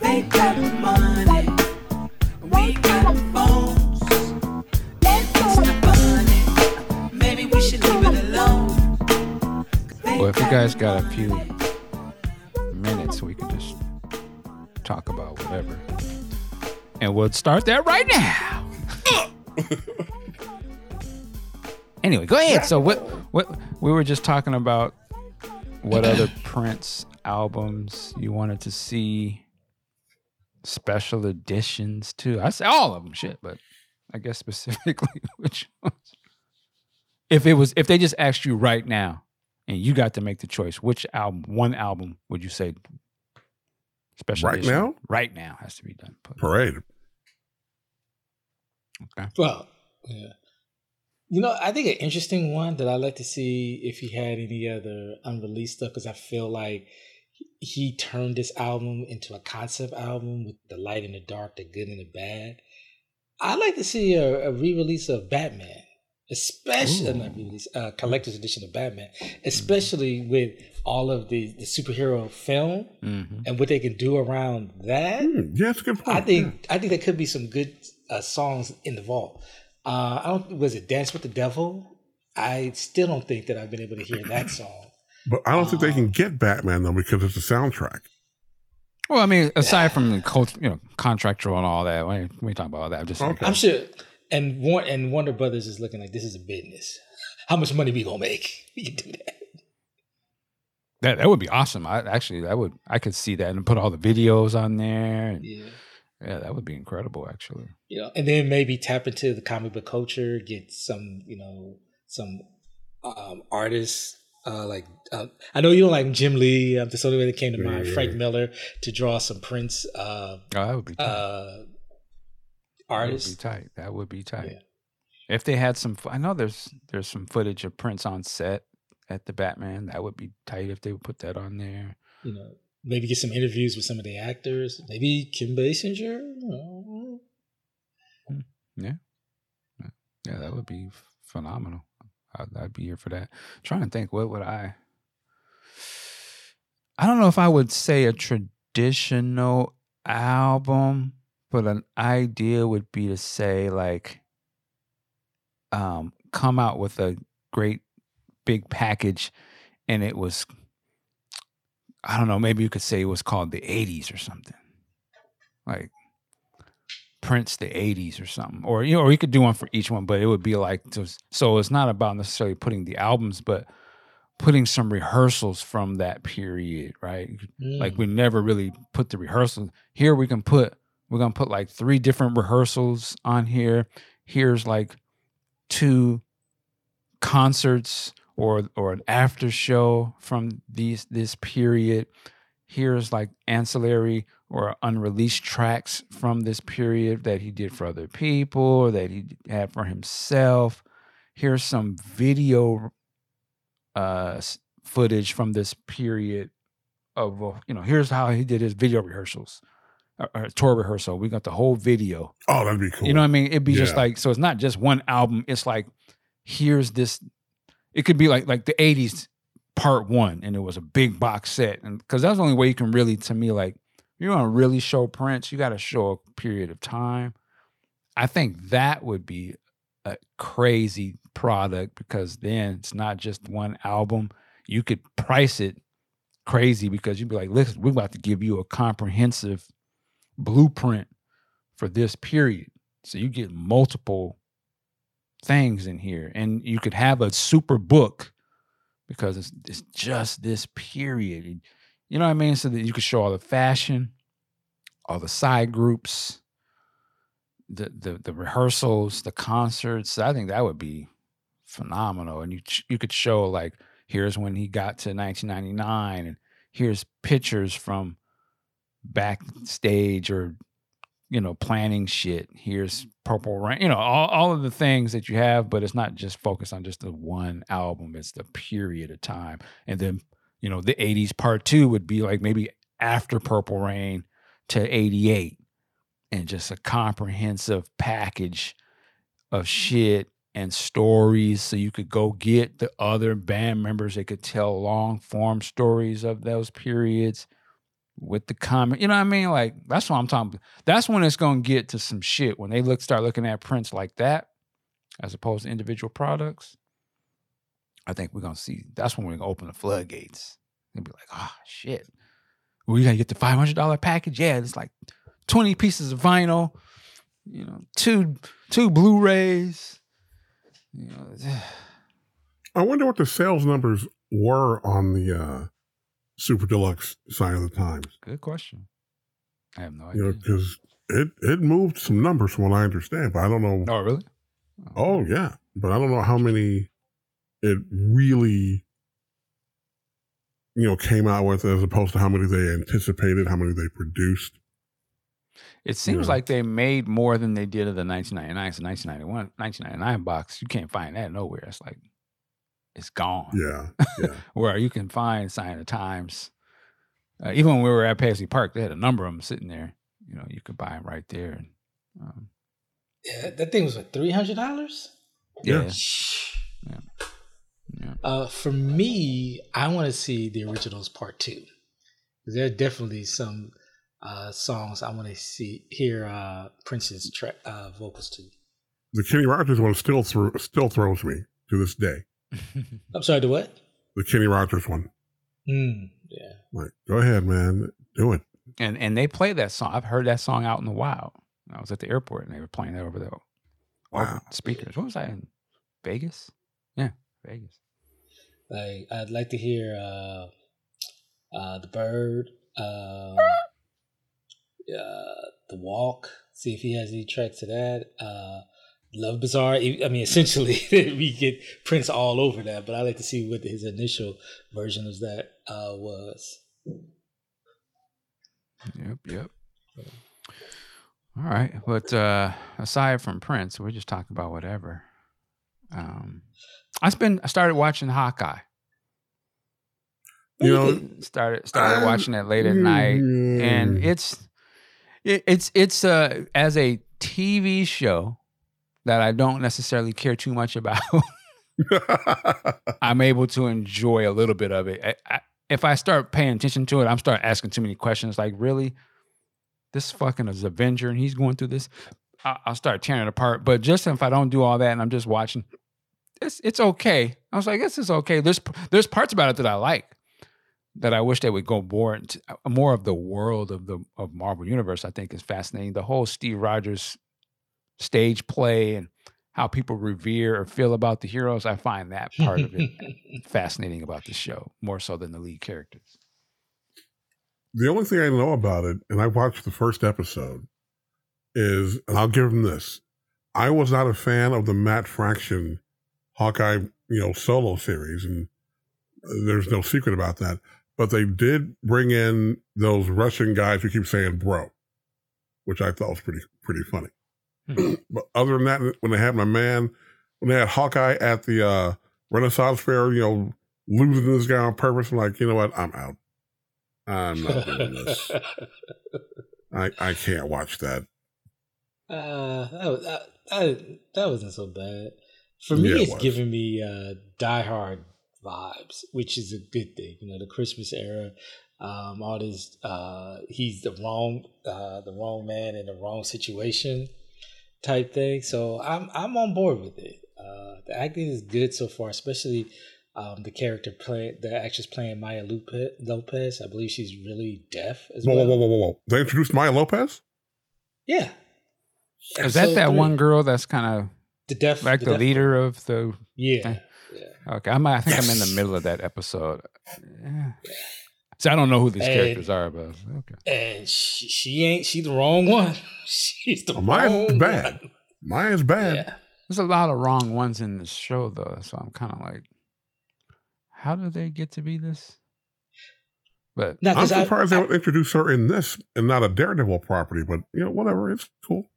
They got money, we got phones. It's the bunny. Maybe we should leave it alone. Well, if you guys got a few minutes, we can just talk about whatever. And we'll start that right now. anyway, go ahead. So what what we were just talking about what other Prince albums you wanted to see special editions too. I say all of them shit, but I guess specifically which ones. If it was if they just asked you right now and you got to make the choice, which album, one album would you say special Right edition? now? Right now has to be done. Parade. Okay. Well, yeah. You know, I think an interesting one that I'd like to see if he had any other unreleased stuff because I feel like he turned this album into a concept album with the light and the dark, the good and the bad. I'd like to see a, a re-release of Batman, especially uh, not re-release, uh, collector's edition of Batman, especially with all of the, the superhero film Mm-hmm. and what they can do around that. Hmm, yeah, that's a good point. I think I think there could be some good uh, songs in the vault. Uh, I don't. Was it "Dance with the Devil"? I still don't think that I've been able to hear that song. But I don't think they can get Batman though because it's a soundtrack. Well, I mean, aside from the cult, you know, contractual and all that, we ain't, we ain't talking about all that. I'm just saying. Okay. I'm sure. And War- and Warner Brothers is looking like this is a business. How much money we gonna make? We can do that. that that would be awesome. I actually that would I could see that and put all the videos on there. And, Yeah. yeah, that would be incredible. Actually, You know, and then maybe tap into the comic book culture, get some, you know, some um, artists. Uh, like uh, I know you don't like Jim Lee. Um, that's the only way that came to mind. yeah. Frank Miller to draw some Prince uh, oh, that would be tight. uh, that would be artists. tight. That would be tight. Yeah. If they had some, I know there's there's some footage of Prince on set at the Batman. That would be tight if they would put that on there. You know, maybe get some interviews with some of the actors. Maybe Kim Basinger. Yeah, Yeah, that would be phenomenal. I'd, I'd be here for that. trying to think, what would I? I don't know if I would say a traditional album, but an idea would be to say like, um, come out with a great big package, and it was, I don't know, maybe you could say it was called the '80s or something, like Prince the 80s or something. Or you know, or you could do one for each one, but it would be like so, so it's not about necessarily putting the albums, but putting some rehearsals from that period, right? mm. Like we never really put the rehearsals. Here we can put we're gonna put like three different rehearsals on here. Here's like two concerts or or an after show from these this period. Here's like ancillary or unreleased tracks from this period that he did for other people or that he had for himself. Here's some video uh footage from this period of uh, you know here's how he did his video rehearsals or, or tour rehearsal. We got the whole video. Oh, that'd be cool. you know what i mean? It'd be just like so it's not just one album. It's like here's this it could be like like the 80s part one and it was a big box set and because that's the only way you can really to me like you want to really show prince you got to show a period of time. I think that would be a crazy product because then it's not just one album. You could price it crazy because you'd be like listen we're about to give you a comprehensive blueprint for this period. So you get multiple things in here and you could have a super book because it's, it's just this period. You know what i mean? So that you could show all the fashion all the side groups the the, the rehearsals the concerts. I think that would be phenomenal. And you you could show like here's when he got to 1999 and here's pictures from backstage or you know planning shit. Here's purple rain you know all, all of the things that you have but it's not just focused on just the one album. It's the period of time. And then you know the 80s part two would be like maybe after purple rain to 88 and just a comprehensive package of shit and stories. So you could go get the other band members that could tell long form stories of those periods with the comment. You know what I mean? Like that's what I'm talking. About. That's when it's gonna get to some shit when they look start looking at Prince like that, as opposed to individual products. I think we're gonna see. That's when we're gonna open the floodgates and be like, oh shit. You gotta get the five hundred dollar package. Yeah, it's like twenty pieces of vinyl. You know, two two Blu-rays. You know, I wonder what the sales numbers were on the uh, Super Deluxe sign of the times. good question. I have no You idea. know, because it it moved some numbers from what I understand, but I don't know. oh, really? Oh. oh yeah, but I don't know how many it really, you know, came out with as opposed to how many they anticipated, how many they produced. It seems Yeah. like they made more than they did of the 1999 to 1991, 1999 box. You can't find that nowhere. It's like, it's gone. Yeah, yeah. Where you can find Sign of Times. Uh, even when we were at Paisley Park, they had a number of them sitting there. You know, you could buy them right there. And, um, Yeah, that thing was like three hundred dollars. yeah. Yeah. Yeah. Uh, for me, I want to see the originals part two. There are definitely some uh, songs I want to see hear uh, Prince's tra- uh, vocals to. The Kenny Rogers one still thro- still throws me to this day. I'm sorry, the what? The Kenny Rogers one. Mm, yeah. Like, go ahead, man, do it. and and they play that song. I've heard that song out in the wild. I was at the airport and they were playing that over the Wow. speakers. What was that in Vegas? Yeah, Vegas. Like I'd like to hear uh, uh, the bird, uh, uh, the walk. See if he has any tracks to that. Uh, Love Bizarre. I mean, essentially, we get Prince all over that. But I like to see what his initial version of that uh, was. Yep, yep. All right, but uh aside from Prince, we're just talking about whatever. Um, I spent. I started watching Hawkeye. You know, started started watching it late at night, and it's it, it's it's uh as a TV show that I don't necessarily care too much about. I'm able to enjoy a little bit of it. I, I, if I start paying attention to it, I'm start asking too many questions. Like, really, this fucking is Avenger, and he's going through this. I, I'll start tearing it apart. But just if I don't do all that, and I'm just watching, it's it's okay. I was like, this is okay. There's there's parts about it that I like. That I wish they would go more into uh, more of the world of the of Marvel Universe. I think is fascinating. The whole Steve Rogers stage play and how people revere or feel about the heroes. I find that part of it fascinating about the show more so than the lead characters. the only thing I know about it, and I watched the first episode, is, and I'll give him this. I was not a fan of the Matt Fraction Hawkeye, you know, solo series, and there's no secret about that. But they did bring in those Russian guys who keep saying "bro," which I thought was pretty pretty funny. Hmm. but other than that, when they had my man, when they had Hawkeye at the uh, Renaissance Fair, you know, losing this guy on purpose, I'm like, you know what, I'm out. I'm not doing this. I, I can't watch that. Uh, that, was, that, that, that wasn't so bad. For me, Yeah, it's was. giving me uh, Die Hard vibes, which is a good thing. You know, the Christmas era, um, all this. Uh, he's the wrong, uh, the wrong man in the wrong situation, type thing. So I'm I'm on board with it. Uh, the acting is good so far, especially um, the character play the actress playing Maya Lupe- Lopez. I believe she's really deaf as Whoa, well. whoa, whoa, whoa, whoa, whoa. They introduced Maya Lopez? Yeah. Is that So that three- one girl that's kind of The deaf, like the, deaf- leader of the? Yeah. Yeah. Okay, I might. I think I'm in the middle of that episode. Yeah. So I don't know who these And- characters are, but okay. And she, she ain't she the wrong one. She's the Maya's wrong bad. one. Maya's bad. Yeah. There's a lot of wrong ones in this show, though. So I'm kind of like, how do they get to be this? But Now, I'm 'cause I- surprised I- they would introduce her in this and not a Daredevil property, but you know, whatever, it's cool.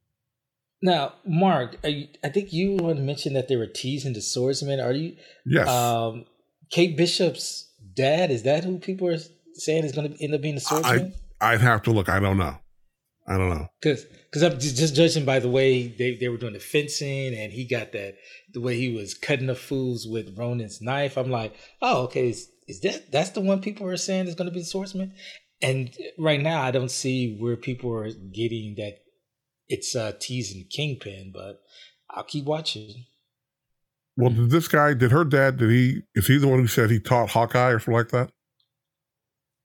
now, Mark, you, I think you want to mention that they were teasing the swordsman. Are you Yes. um Kate Bishop's dad? Is that who people are saying is going to end up being the swordsman? I'd have to look. I don't know. I don't know. Because because I'm just, just judging by the way they, they were doing the fencing and he got that the way he was cutting the fools with Ronin's knife. I'm like, oh, okay, is, is that that's the one people are saying is going to be the swordsman? and right now I don't see where people are getting that it's uh teasing Kingpin, but I'll keep watching. Well, did this guy, did her dad, did he, is he the one who said he taught Hawkeye or something like that?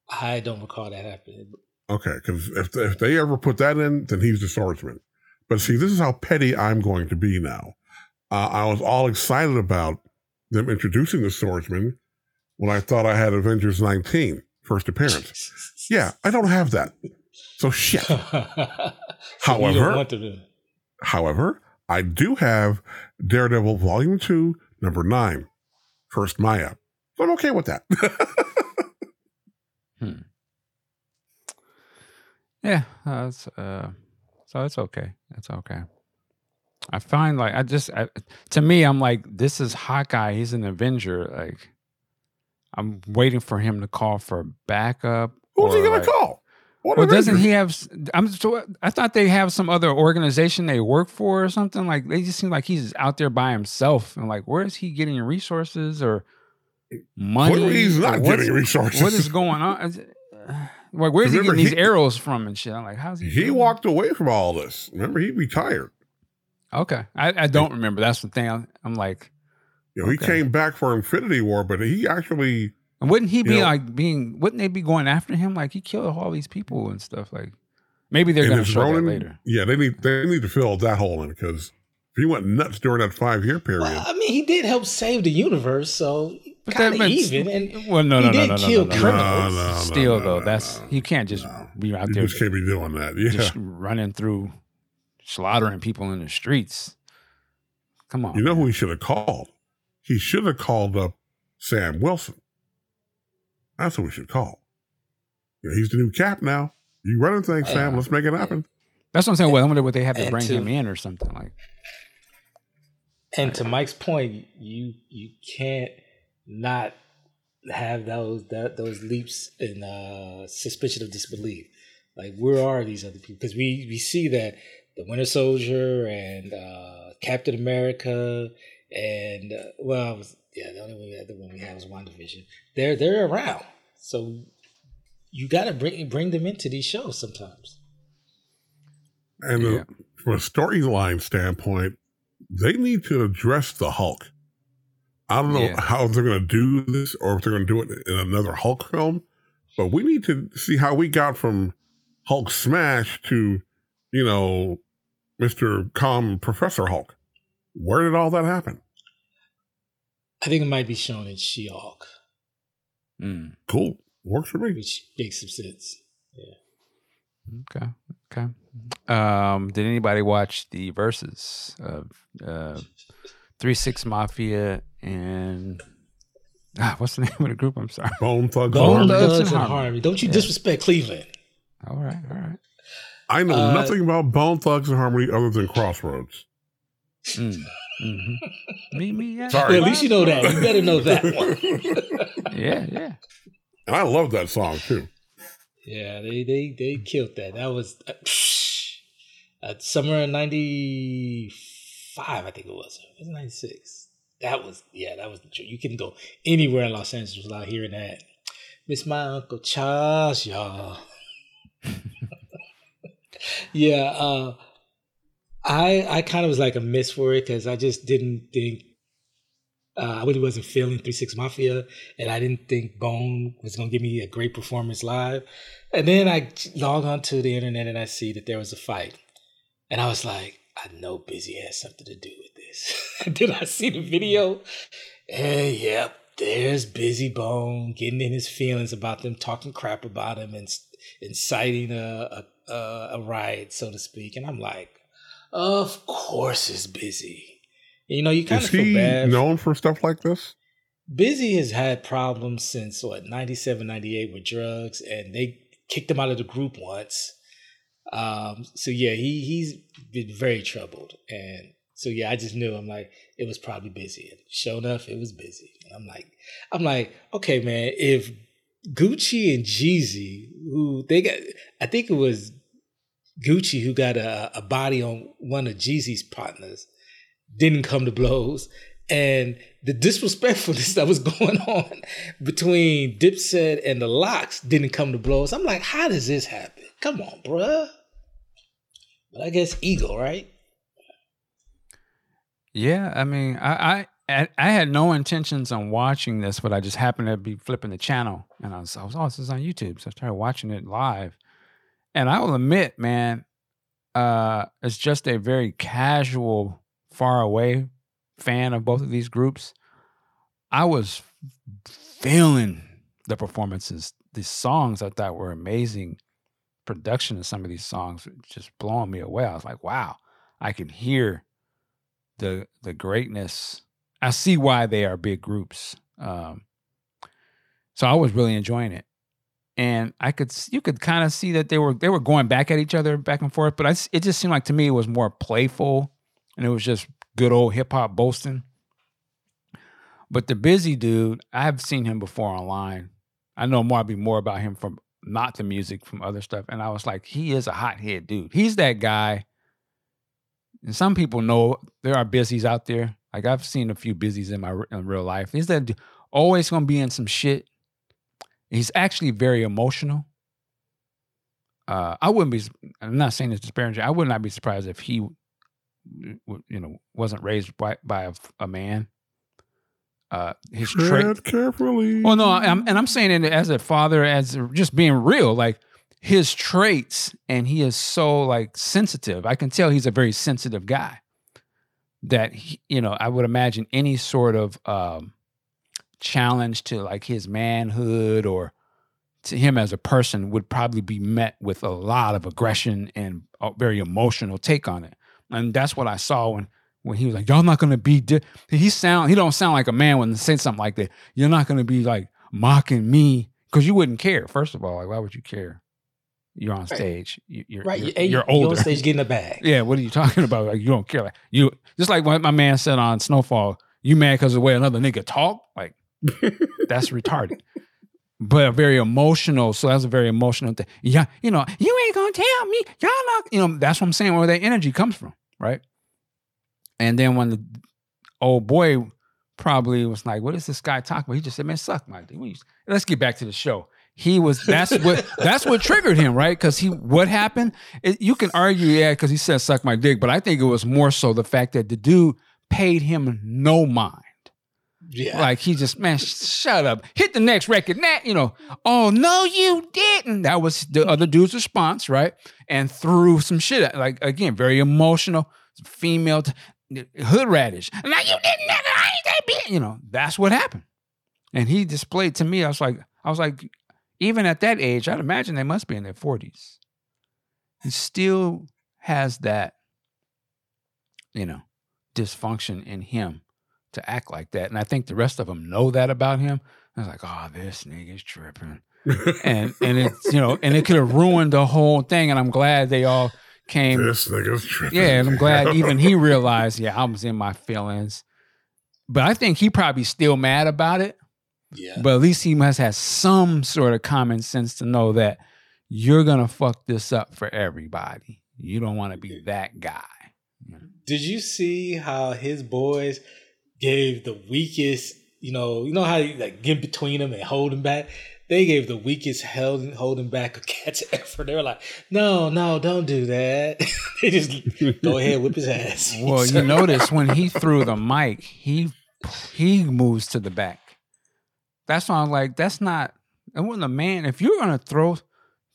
I don't recall that happening. Okay, because if, if they ever put that in, then he's the swordsman. But see, this is how petty I'm going to be now. Uh, I was all excited about them introducing the swordsman when I thought I had Avengers 19 first appearance. Yeah, I don't have that. So shit. So However- don't want to- However, I do have Daredevil Volume 2, number 9, First Maya. So I'm okay with that. Yeah, that's uh, so it's okay. It's okay. I find like I just I, to me I'm like this is Hawkeye. He's an Avenger. Like I'm waiting for him to call for backup. Who's he or, going like- to call? What Well, doesn't he have? I'm. so I thought they have some other organization they work for or something. Like they just seem like he's out there by himself. And like, where is he getting resources or money? Clearly he's not what's- getting resources. What is going on? Is it- uh, Like, where's he getting these he- arrows from and shit? I'm like, how's he? He doing walked away from all this. Remember, he retired. Okay, I, I don't remember. That's the thing. I'm, I'm like, You know, he Okay. came back for Infinity War, but he actually and wouldn't he be know- like being? Wouldn't they be going after him? Like he killed all these people and stuff. Like maybe they're going to his show Ronin- that later. Yeah, they need they need to fill that hole in because he went nuts during that five year period. Well, I mean, he did help save the universe, so But kind of that- but- even. And Well, no, he no, no, did no, no, kill no, no, criminals. No, no, no, Still no, though, no, that's no. you can't just No. be out you there just can't be doing that. Yeah, just running through, slaughtering people in the streets. Come on, you know man. who he should have called? He should have called up Sam Wilson. That's who we should call. You know, he's the new cap now. You running things, Sam? Yeah. Let's make it happen. That's what I'm saying. Well, I wonder what they have to And bring to- him in or something like. And to Mike's point, you you can't not have those that those leaps in uh, suspension of disbelief. Like, where are these other people? Because we we see that the Winter Soldier and uh, Captain America and uh, well, was, yeah, the only one, we had, the one we had was WandaVision. They're they're around, so you got to bring bring them into these shows sometimes. And uh, Yeah. from a storyline standpoint, they need to address the Hulk. I don't know Yeah. how they're going to do this or if they're going to do it in another Hulk film, but we need to see how we got from Hulk smash to, you know, Mr. Calm Professor Hulk. Where did all that happen? I think it might be shown in She-Hulk, Mm, Cool. Works for me. which makes some sense. Yeah. Okay, okay. Um, did anybody watch the Verzuz of uh, Three Six Mafia and ah, what's the name of the group? I'm sorry. Bone Thugs. Bone and Harmony. Thugs Thugs and and Harmony. Harmony. Don't you Yeah. disrespect Cleveland. All right, all right. I know Uh, nothing about Bone Thugs and Harmony other than Crossroads. Mm, hmm Me, me, yeah. Sorry. Well, at least you know that. You better know that one. Yeah, yeah. And I love that song too. yeah, they they they killed that. That was uh, uh, summer of '95, I think it was. It was '96. That was yeah, that was the. You couldn't go anywhere in Los Angeles without hearing that. Miss my Uncle Charles, y'all. yeah, uh, I I kind of was like a miss for it because I just didn't think uh, I really wasn't feeling Three Six Mafia, and I didn't think Bone was gonna give me a great performance live. And then I log onto the internet and I see that there was a fight, and I was like, I know Bizzy has something to do with then I see the video, and yep, there's Bizzy Bone getting in his feelings about them talking crap about him and inciting a a, a, a riot, so to speak. And I'm like, of course it's Bizzy. You know, you kind of feel bad. known for stuff like this? Bizzy has had problems since what 97, 98 with drugs, and they kicked him out of the group once. Um, so yeah, he he's been very troubled, and so yeah, I just knew I'm like it was probably Bizzy. And sure enough, it was Bizzy. And I'm like, I'm like, okay, man, if Gucci and Jeezy, who they got, I think it was Gucci who got a, a body on one of Jeezy's partners, didn't come to blows. and the disrespectfulness that was going on between Dipset and the LOX didn't come to blows. I'm like, how does this happen? Come on, bruh. But I guess ego, right? Yeah, I mean, I, I I had no intentions on watching this, but I just happened to be flipping the channel, and I was, I was oh, this is on YouTube, so I started watching it live. And I will admit, man, uh, it's just a very casual, far away fan of both of these groups. I was feeling the performances. These songs I thought were amazing. Production of some of these songs just blowing me away. I was like, wow, I can hear the the greatness. I see why they are big groups. Um, so I was really enjoying it, and I could you could kind of see that they were they were going back at each other back and forth. But I it just seemed like to me it was more playful, and it was just good old hip hop boasting. But the Bizzy dude, I've seen him before online. I know more I'd be more about him from not the music, from other stuff. And I was like, he is a hothead dude. He's that guy. And some people know there are busies out there. Like I've seen a few busies in my in real life. He's that always gonna be in some shit. He's actually very emotional. Uh, I wouldn't be. I'm not saying this disparaging. I would not be surprised if he, you know, wasn't raised by by a, a man. Uh, his trait. Carefully. Well, no, I'm, and I'm saying it as a father, as just being real, like his traits, and he is so like sensitive. I can tell he's a very sensitive guy. That he, you know, I would imagine any sort of um, challenge to like his manhood or to him as a person would probably be met with a lot of aggression and a very emotional take on it. And that's what I saw when when he was like, "Y'all not gonna be." Di-. He sound he don't sound like a man when he say something like that. You're not gonna be like mocking me because you wouldn't care. First of all, like why would you care? You're on stage. You, you're Right. You're, You're, you're on stage getting a bag. Yeah, what are you talking about? Like you don't care. Like you just like what my man said on Snowfall. You mad because of the way another nigga talk? Like that's retarded. But a very emotional. So that's a very emotional thing. Yeah, you know, you ain't gonna tell me. Y'all not. You know, that's what I'm saying. Where that energy comes from, right? And then when the old boy probably was like, "What is this guy talking about?" He just said, "Man, suck my dick." Let's get back to the show. He was that's what that's what triggered him, right? Because he what happened? It, you can argue, yeah, because he said suck my dick, but I think it was more so the fact that the dude paid him no mind. Yeah. Like he just, man, sh- shut up. Hit the next record. That, you know, oh no, you didn't. That was the other dude's response, right? And threw some shit at like again, very emotional, female t- hood radish. Now you didn't nigga, I ain't that bitch. You know, that's what happened. And he displayed to me, I was like, I was like, even at that age, I'd imagine they must be in their 40s. He still has that, you know, dysfunction in him to act like that. And I think the rest of them know that about him. I was like, oh, this nigga's tripping. And and it's, you know, and it could have ruined the whole thing. And I'm glad they all came. this nigga's tripping. Yeah, and I'm glad even he realized, yeah, I was in my feelings. But I think he probably still mad about it. Yeah. But at least he must have some sort of common sense to know that you're gonna fuck this up for everybody. You don't want to be that guy. Did you see how his boys gave the weakest, you know, you know how you like get between them and hold them back? They gave the weakest held holding back a cat's effort. They were like, no, no, don't do that. they just go ahead, whip his ass. Well, you notice when he threw the mic, he he moves to the back. That's why I'm like, that's not. It wasn't a man. If you're gonna throw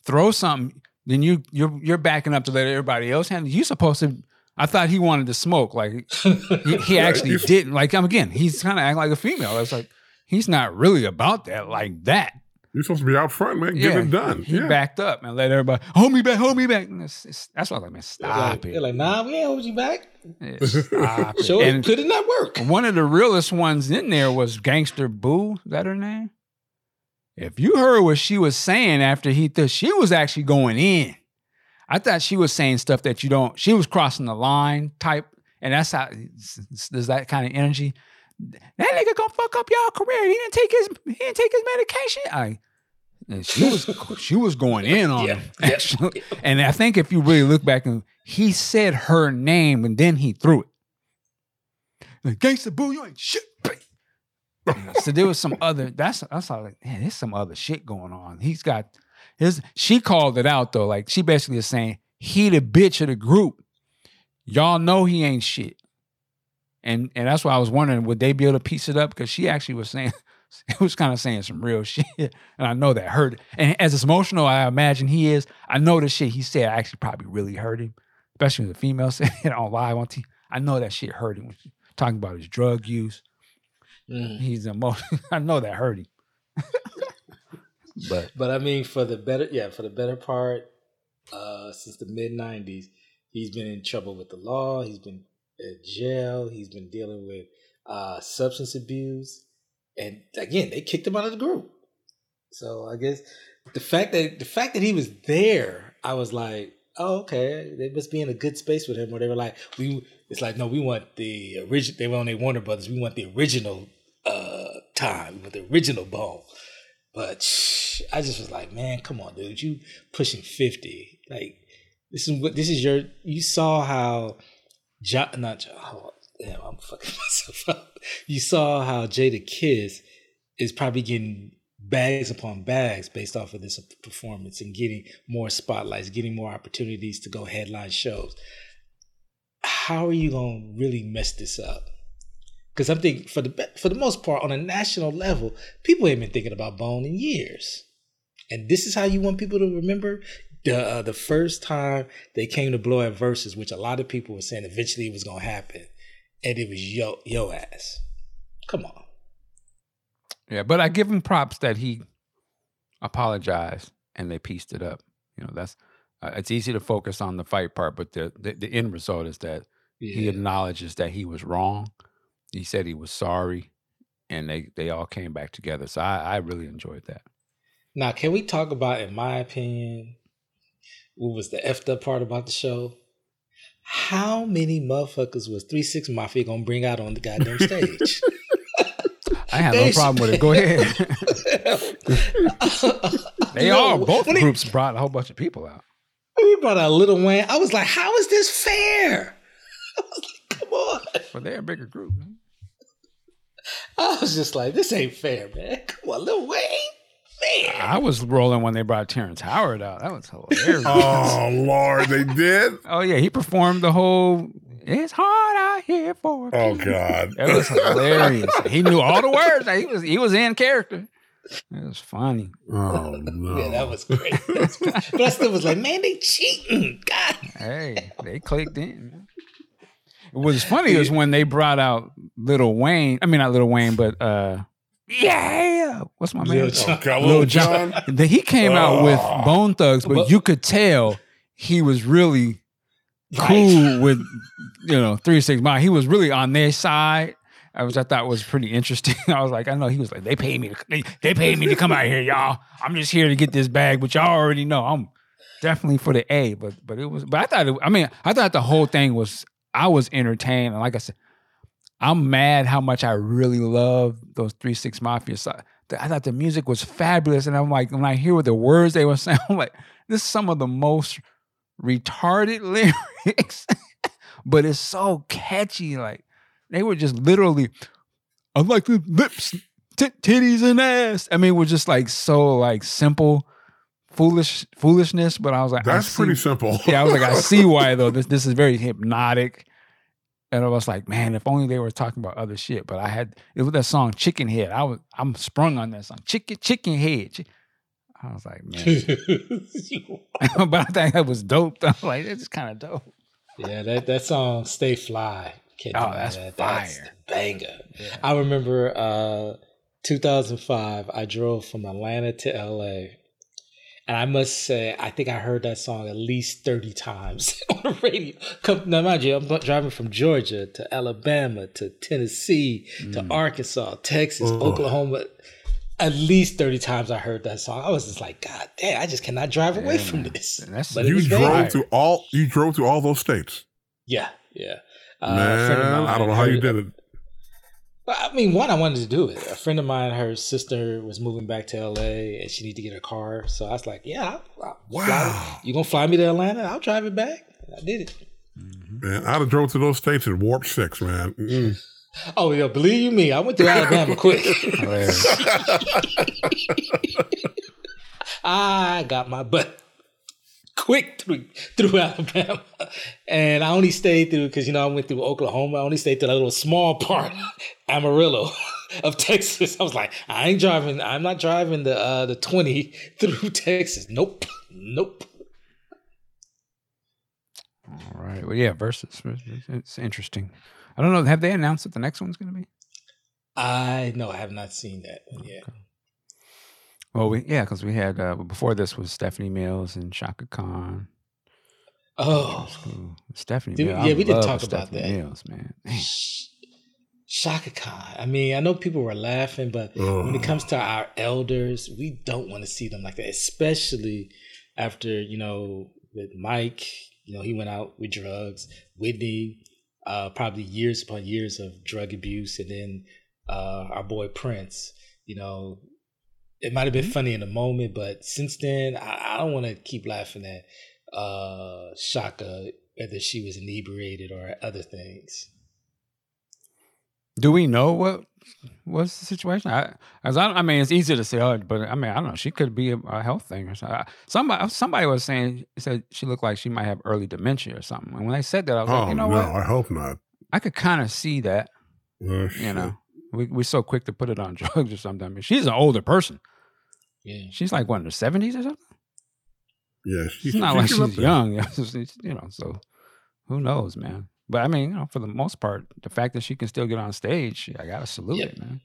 throw something, then you you're you're backing up to let everybody else handle. You supposed to. I thought he wanted to smoke. Like he, he actually didn't. Like I'm again, he's kind of acting like a female. It's like he's not really about that like that. You're supposed to be out front, man. Get it done. He yeah. backed up and let everybody hold me back, hold me back. It's- it's- that's why I was like, man, stop like, it. they're like, nah, we ain't hold you back. Yeah, stop it. Show And- it, could it not work? one of the realest ones in there was Gangsta Boo. Is that her name? If you heard what she was saying after he th- she was actually going in. I thought she was saying stuff that you don't. She was crossing the line type, and that's how there's that kind of energy. That nigga gonna fuck up y'all career. He didn't take his he didn't take his medication. I and she was she was going in on Yeah, him yeah. And I think if you really look back and he said her name and then he threw it. Like, Gangsta boo, you ain't shit. So there was some other. That's that's all. Like, man, there's some other shit going on. He's got his. She called it out though. Like she basically is saying he the bitch of the group. Y'all know he ain't shit. And and that's why I was wondering would they be able to piece it up because she actually was saying it was kind of saying some real shit, and I know that hurt. And as emotional I imagine he is, I know the shit he said actually probably really hurt him, especially when the female said it on live on TV. I know that shit hurt him. When she- talking about his drug use, Mm. he's emotional. I know that hurt him. but But I mean, for the better, yeah, for the better part, uh, since the mid '90s, he's been in trouble with the law. He's been in jail. He's been dealing with uh, substance abuse, and again, they kicked him out of the group. So I guess the fact that the fact that he was there, I was like, oh, okay, they must be in a good space with him. Or they were like, we, it's like, no, we want the original. They were on their Warner Brothers. We want the original uh, time, want the original ball. But shh, I just was like, man, come on, dude, you pushing fifty. Like this is what this is your. You saw how, Not. Oh, damn, I'm fucking myself up. You saw how Jadakiss is probably getting bags upon bags based off of this performance and getting more spotlights, getting more opportunities to go headline shows. How are you gonna really mess this up? Because I'm thinking for the for the most part on a national level, people ain't been thinking about Bone in years, and this is how you want people to remember the uh, the first time they came to blow at Verzuz, which a lot of people were saying eventually it was gonna happen, and it was yo yo ass. Come on, yeah, but I give him props that he apologized and they pieced it up. You know, that's uh, it's easy to focus on the fight part, but the the, the end result is that he acknowledges that he was wrong. He said he was sorry, and they they all came back together. So I, I really enjoyed that. Now, can we talk about, in my opinion, what was the effed up part about the show? How many motherfuckers was Three Six Mafia gonna bring out on the goddamn stage? I have no problem with it. Go ahead. they You know, all both when he- groups brought a whole bunch of people out. We brought out Little Wayne. I was like, how is this fair? I was like, come on. But they're a bigger group. man. I was just like, this ain't fair, man. Come on, Lil Wayne. Man. I was rolling when they brought Terrence Howard out. That was hilarious. Oh Lord, they did. Oh yeah, he performed the whole "It's hard out here for." a Oh king." God. That was hilarious. he knew all the words. He was he was in character. It was funny. Oh no. Yeah, that was great. but I still was like, man, they cheating. God. Hey, they clicked in. man. What was funny is when they brought out Little Wayne. I mean, not Little Wayne, but uh, yeah, what's my Lil man? Jon. Oh, Lil Lil Jon. The- he came out with Oh. Bone Thugs, but, But- you could tell he was really cool with you know three six mile. He was really on their side, uh, which I thought was pretty interesting. I was like, I know he was like, they paid me to they, they paid me to come out here, y'all. I'm just here to get this bag, but y'all already know I'm definitely for the A. But but it was but I thought it, I mean I thought the whole thing was I was entertained and like I said. I'm mad how much I really love those Three Six Mafia. I thought the music was fabulous, and I'm like, when I hear what the words they were saying, I'm like, this is some of the most retarded lyrics, but it's so catchy. Like they were just literally, I like the lips, t- titties, and ass. I mean, it was just like so like simple, foolish foolishness. But I was like, That's pretty simple. yeah, I was like, I see why though. This this is very hypnotic. And I was like, man, if only they were talking about other shit. But I had it was that song Chicken Head. I was I'm sprung on that song. Chicken Chicken Head. I was like, man. but I think that was dope. I was like, it's kind of dope. yeah, that, that song "Stay Fly." Can't Oh, that's that. fire. That's the banger. Yeah. I remember uh, 2005. I drove from Atlanta to LA, and I must say, I think I heard that song at least 30 times on the radio. Come, now, mind you, I'm driving from Georgia to Alabama to Tennessee to Mm. Arkansas, Texas, Ugh. Oklahoma. At least 30 times I heard that song. I was just like, God damn, I just cannot drive away Yeah, from man. this. That's- But you drove there. to all. You drove to all those states, Yeah, yeah. Uh, a friend of man. I don't know how you heard- did it. Well, I mean, one, I wanted to do it. A friend of mine, her sister was moving back to LA and she needed to get her car. So I was like, yeah, I'll, I'll Wow. you going to fly me to Atlanta? I'll drive it back. I did it. Mm-hmm. Man, I'd have drove to those states in warp six, man. Mm-mm. Oh, yeah, believe you me, I went through Alabama quick. I got my butt quick through through Alabama, and I only stayed through because you know I went through Oklahoma. I only stayed through that little small part, Amarillo, of Texas. I was like, I ain't driving. I'm not driving the uh, the twenty through Texas. Nope, nope. All right. Well, yeah, Verzuz. It's interesting. I don't know. Have they announced what the next one's going to be? I no, I have not seen that one yet. Well, we yeah, because we had uh, before this was Stephanie Mills and Chaka Khan. Oh, Ooh, Stephanie. Did- Mills. yeah, I we did love talk about Stephanie that. Mills, man. Man. Chaka Khan. I mean, I know people were laughing, but when it comes to our elders, we don't want to see them like that, especially after, you know, with Mike, you know, he went out with drugs. Whitney, uh, probably years upon years of drug abuse. And then uh, our boy Prince, you know, it might have been funny in the moment, but since then, I, I don't want to keep laughing at uh, Chaka, whether she was inebriated or other things. Do we know what what's the situation? I, as I, I mean, it's easy to say, oh, but I mean, I don't know. She could be a, a health thing or something. Somebody, somebody was saying said she looked like she might have early dementia or something. And when they said that, I was Oh like, you know no, what? I hope not. I could kind of see that. Oh, You shit. know, we we're so quick to put it on drugs or something. I mean, she's an older person. Yeah. She's like what in her seventies or something. Yeah, It's not like she's up she's young, you know. So who knows, man? But I mean, you know, for the most part, the fact that she can still get on stage, I gotta salute Yep. it, man.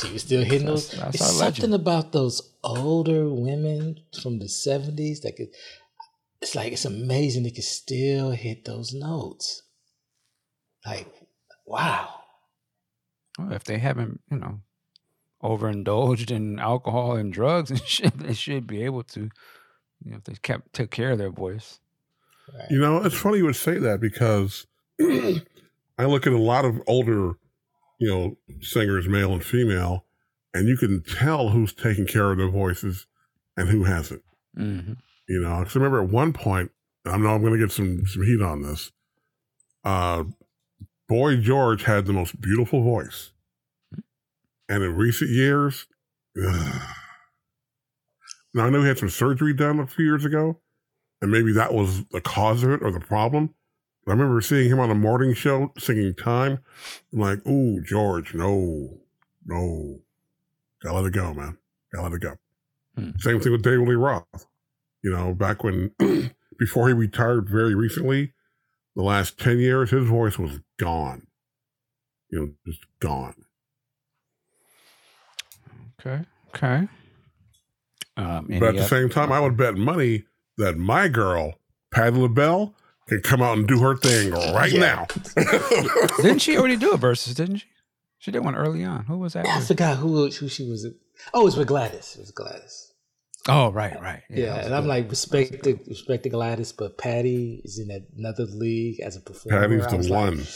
She was still hitting That's- those. that's it's something legend. about those older women from the 70s that could, it's like, it's amazing they could still hit those notes. Like, wow. Well, if they haven't, you know, overindulged in alcohol and drugs and shit, they should be able to. You know, if they kept took care of their voice. You know, it's funny you would say that because I look at a lot of older, you know, singers, male and female, and you can tell who's taking care of their voices and who hasn't. hmm You know, because I remember at one point, point, I know I'm going to get some some heat on this. Uh, Boy George had the most beautiful voice, and in recent years, ugh. now I know he had some surgery done a few years ago, and maybe that was the cause of it or the problem. But I remember seeing him on a morning show singing "Time." I'm like, "Ooh, George, no, no, gotta let it go, man. Gotta let it go." Hmm. Same thing with David Lee Roth. You know, back when before he retired very recently, the last 10 years, his voice was gone. You know, just gone. Okay. Okay. Um, but at any the oth- same time, I would bet money that my girl, Patti LaBelle, can come out and do her thing right Yeah. now. didn't she already do a Verzuz? Didn't she? She did one early on. Who was that? I with? forgot who who she was. Oh, it was with Gladys. It was Gladys. Oh, right, right. Yeah, that was and I'm like respect the respect the Gladys, but Patty is in another league as a performer. Patty's I the was like, one.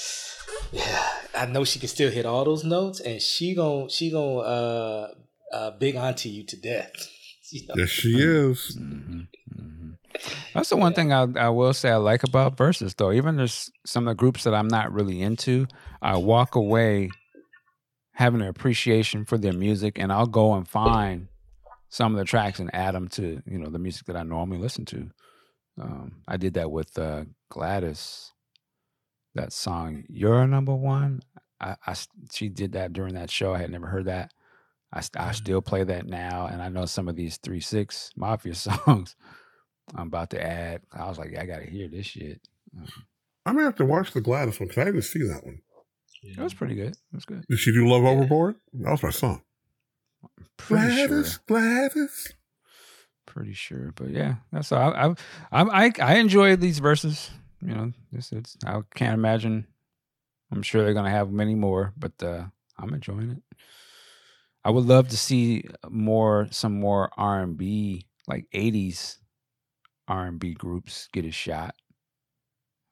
yeah, I know she can still hit all those notes, and she gon' she gon' uh, uh big auntie you to death. You know? yes, she is. Mhm, mhm. That's the one thing I, I will say I like about Verzuz, though. Even there's some of the groups that I'm not really into, I walk away having an appreciation for their music, and I'll go and find some of the tracks and add them to you know the music that I normally listen to. Um, I did that with uh, Gladys. That song, "You're Number One." I she did that during that show. I had never heard that. I, I Mhm. still play that now, and I know some of these three six mafia songs. I'm about to add. I was like, I gotta hear this shit. I'm gonna have to watch the Gladys one because I didn't see that one. That was pretty good. It was good. Did she do Love Overboard? That was my song. Pretty sure. Gladys, Gladys. Pretty sure, but yeah, that's all. I I I, I enjoy these Verzuz. You know, this it's I can't imagine. I'm sure they're gonna have many more, but uh, I'm enjoying it. I would love to see more some more R and B like '80s R and B groups get a shot.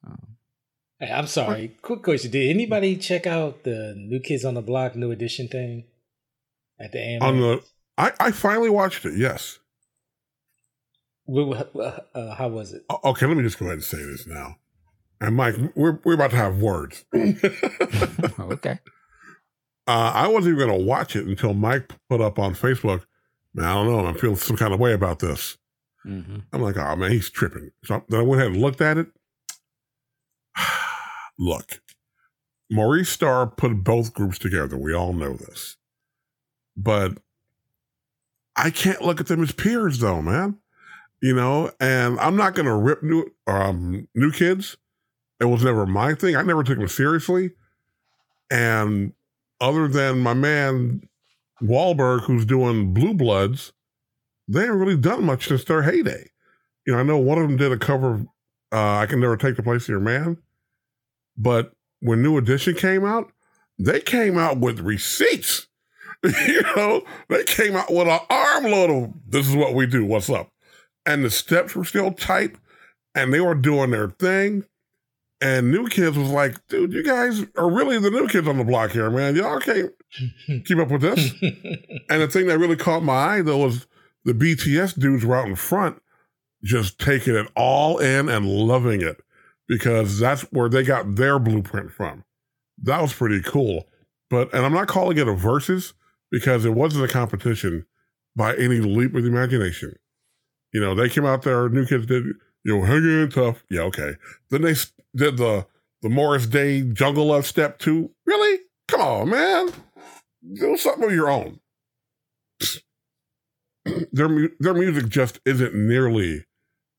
Um, Hey, I'm sorry. Quick question: Did anybody check out the New Kids on the Block New Edition thing at the AMA? On the, I, I finally watched it. Yes. Wh- wh- uh, how was it? Okay, let me just go ahead and say this now. And Mike, we're we're about to have words. okay. Uh, I wasn't even going to watch it until Mike put up on Facebook. Man, I don't know. I'm feeling some kind of way about this. Mm-hmm. I'm like, oh man, he's tripping. So then I went ahead and looked at it. Look, Maurice Starr put both groups together. We all know this. But I can't look at them as peers though, man. You know, and I'm not gonna rip new um new kids. It was never my thing. I never took them seriously. And other than my man Wahlberg, who's doing Blue Bloods, they haven't really done much since their heyday. You know, I know one of them did a cover uh, I Can Never Take the Place of Your Man. But when New Edition came out, they came out with receipts. you know, they came out with an armload of this is what we do, what's up. And the steps were still tight and they were doing their thing. And New Kids was like, dude, you guys are really the new kids on the block here, man. Y'all can't keep up with this. and the thing that really caught my eye, though, was the BTS dudes were out in front, just taking it all in and loving it because that's where they got their blueprint from. That was pretty cool. But, and I'm not calling it a versus because it wasn't a competition by any leap of the imagination. You know, they came out there, new kids did, you know, hang in tough. Yeah, okay. Then they did the the Morris Day Jungle Love Step Two. Really? Come on, man. Do something of your own. their their music just isn't nearly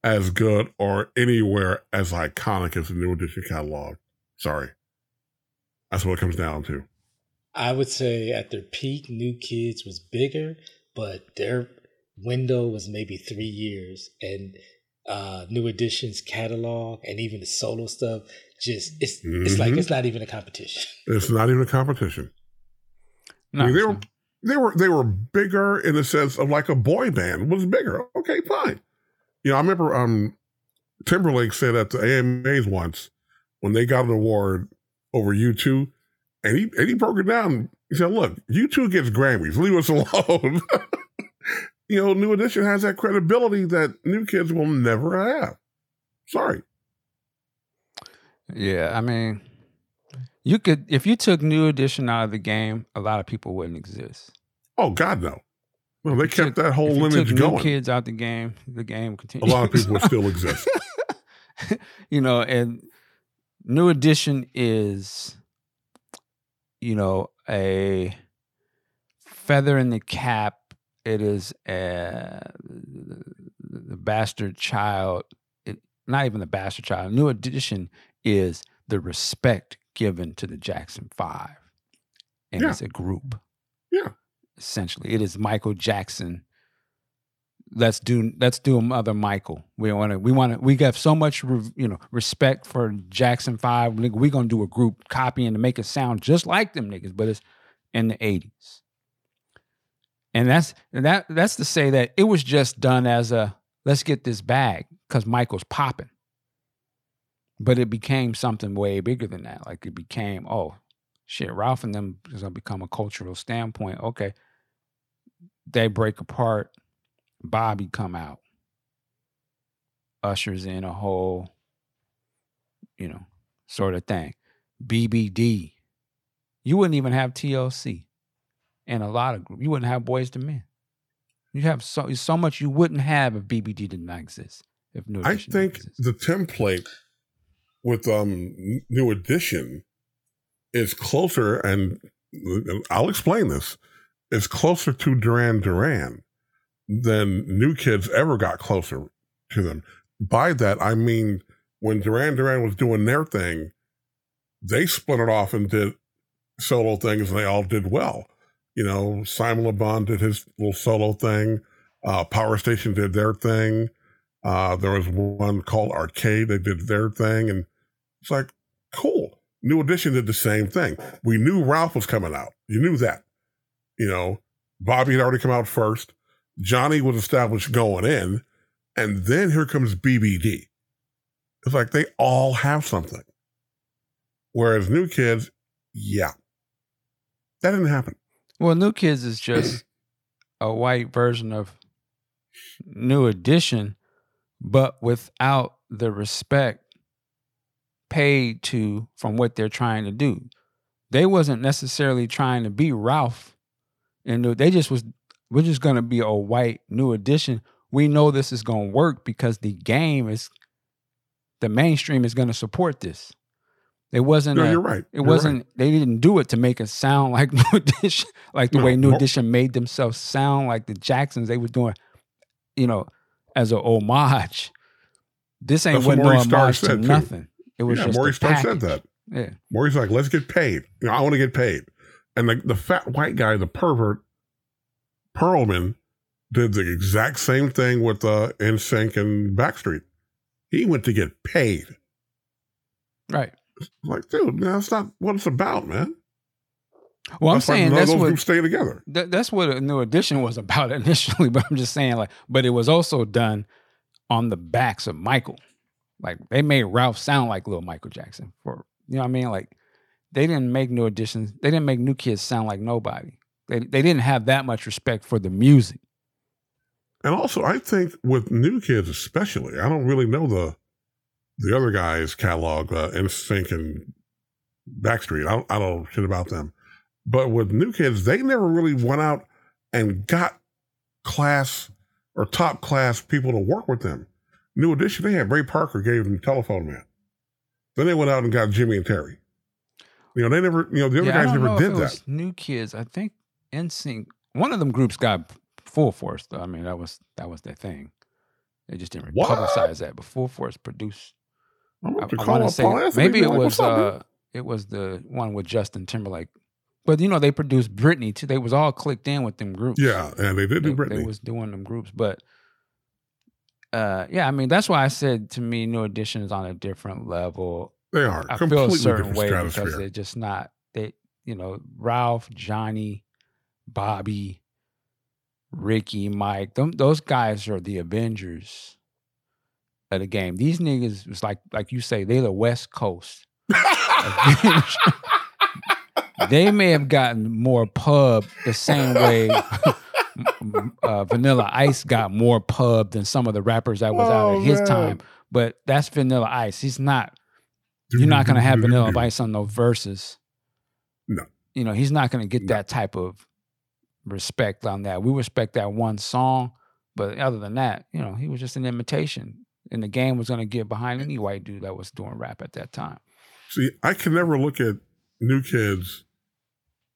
as good or anywhere as iconic as the New Edition catalog. Sorry, that's what it comes down to. I would say at their peak, New Kids was bigger, but their window was maybe three years, and uh, New Edition's catalog and even the solo stuff just it's mm-hmm. it's like it's not even a competition. It's not even a competition. No, I mean, they were they were they were bigger in the sense of like a boy band was bigger. Okay, fine. You know, I remember um Timberlake said at the AMAs once when they got an award over U2, and he and he broke it down. He said, "Look, U2 gets Grammys. Leave us alone." you know, New Edition has that credibility that new kids will never have. Sorry. Yeah, I mean, you could if you took New Edition out of the game, a lot of people wouldn't exist. Oh God, no. No, they kept took, that whole lineage took going. New kids out the game, the game continues. A lot of people still exist. you know, and New Edition is, you know, a feather in the cap. It is a, the bastard child. It, not even the bastard child. New Edition is the respect given to the Jackson Five, and Yeah. it's a group. Yeah. essentially, it is Michael Jackson. Let's do let's do another Michael. We want to we want to we got so much re- you know respect for Jackson Five. We're gonna do a group copying to make it sound just like them niggas, but it's in the eighties. And that's and that that's to say that it was just done as a let's get this bag because Michael's popping. But it became something way bigger than that. Like it became, oh shit, Ralph and them is gonna become a cultural standpoint. Okay. They break apart, Bobby come out. Ushers in a whole, you know, sort of thing. BBD. You wouldn't even have TLC and a lot of groups. You wouldn't have Boyz II Men. You have so so much you wouldn't have if BBD did not exist. If New I think the template with um new edition is closer, and I'll explain this. Is closer to Duran Duran than New Kids ever got closer to them. By that I mean when Duran Duran was doing their thing, they split it off and did solo things, and they all did well. You know, Simon Le Bon did his little solo thing. Uh, Power Station did their thing. Uh, there was one called Arcade. They did their thing, and it's like, cool. New Edition did the same thing. We knew Ralph was coming out. You knew that. You know, Bobby had already come out first. Johnny was established going in, and then here comes BBD. It's like they all have something. Whereas New Kids, yeah, that didn't happen. Well, New Kids is just a white version of New Edition, but without the respect paid to from what they're trying to do. they wasn't necessarily trying to be Ralph, and they just was we're just gonna be a white new edition. We know this is gonna work because the game is the mainstream is gonna support this. It wasn't. No, a- you're right. It You're wasn't. right. They didn't do it to make it sound like New Edition, like the No, way New Mo- Edition made themselves sound like the Jacksons. They were doing, you know, as a homage. This ain't what no homage to too. nothing. It was yeah, just Maurice a Starr said that. Yeah, Maurice like, let's get paid. You know, I want to get paid. And the, the fat white guy, the pervert, Pearlman, did the exact same thing with uh, NSYNC and Backstreet. He went to get paid. right. Like, dude, man, that's not what it's about, man. Well, I'm saying of that's what stay together. that, that's what a New Edition was about initially. But I'm just saying, like, but it was also done on the backs of Michael. Like they made Ralph sound like little Michael Jackson for you know what I mean. Like they didn't make New Editions. They didn't make New Kids sound like nobody. They they didn't have that much respect for the music. And also, I think with new kids, especially, I don't really know the the other guys' catalog, uh, NSYNC and Backstreet. I don't, I don't know shit about them. But with new kids, they never really went out and got class or top class people to work with them. New Edition, they had Ray Parker gave them Telephone Man. Then they went out and got Jimmy and Terry. You know, they never, you know, the other Yeah, guys never did that. New Kids. I think NSYNC. One of them groups got Full Force. Though. I mean, that was that was their thing. They just didn't What? publicize that. But Full Force produced I'm I, I want to say Paul maybe it like, was "What's up, uh it was the one with Justin Timberlake. But you know they produced Britney too. They was all clicked in with them groups. Yeah, and they did they, do they was doing them groups. But uh yeah, I mean that's why I said to me New Edition is on a different level. they are I feel completely a certain different way because they're just not they you know Ralph, Johnny, Bobby, Ricky, Mike. Them, those guys are the Avengers of the game. These niggas was like like you say they're the West Coast. Avengers. they may have gotten more pub the same way uh, Vanilla Ice got more pub than some of the rappers that was out Oh, at his man. time. But that's Vanilla Ice. He's not. You're not gonna have Vanilla Ice on those verses. No. You know he's not gonna get No. that type of respect on that. We respect that one song, but other than that, you know, he was just an imitation. And the game was gonna get behind any white dude that was doing rap at that time. See, I can never look at new kids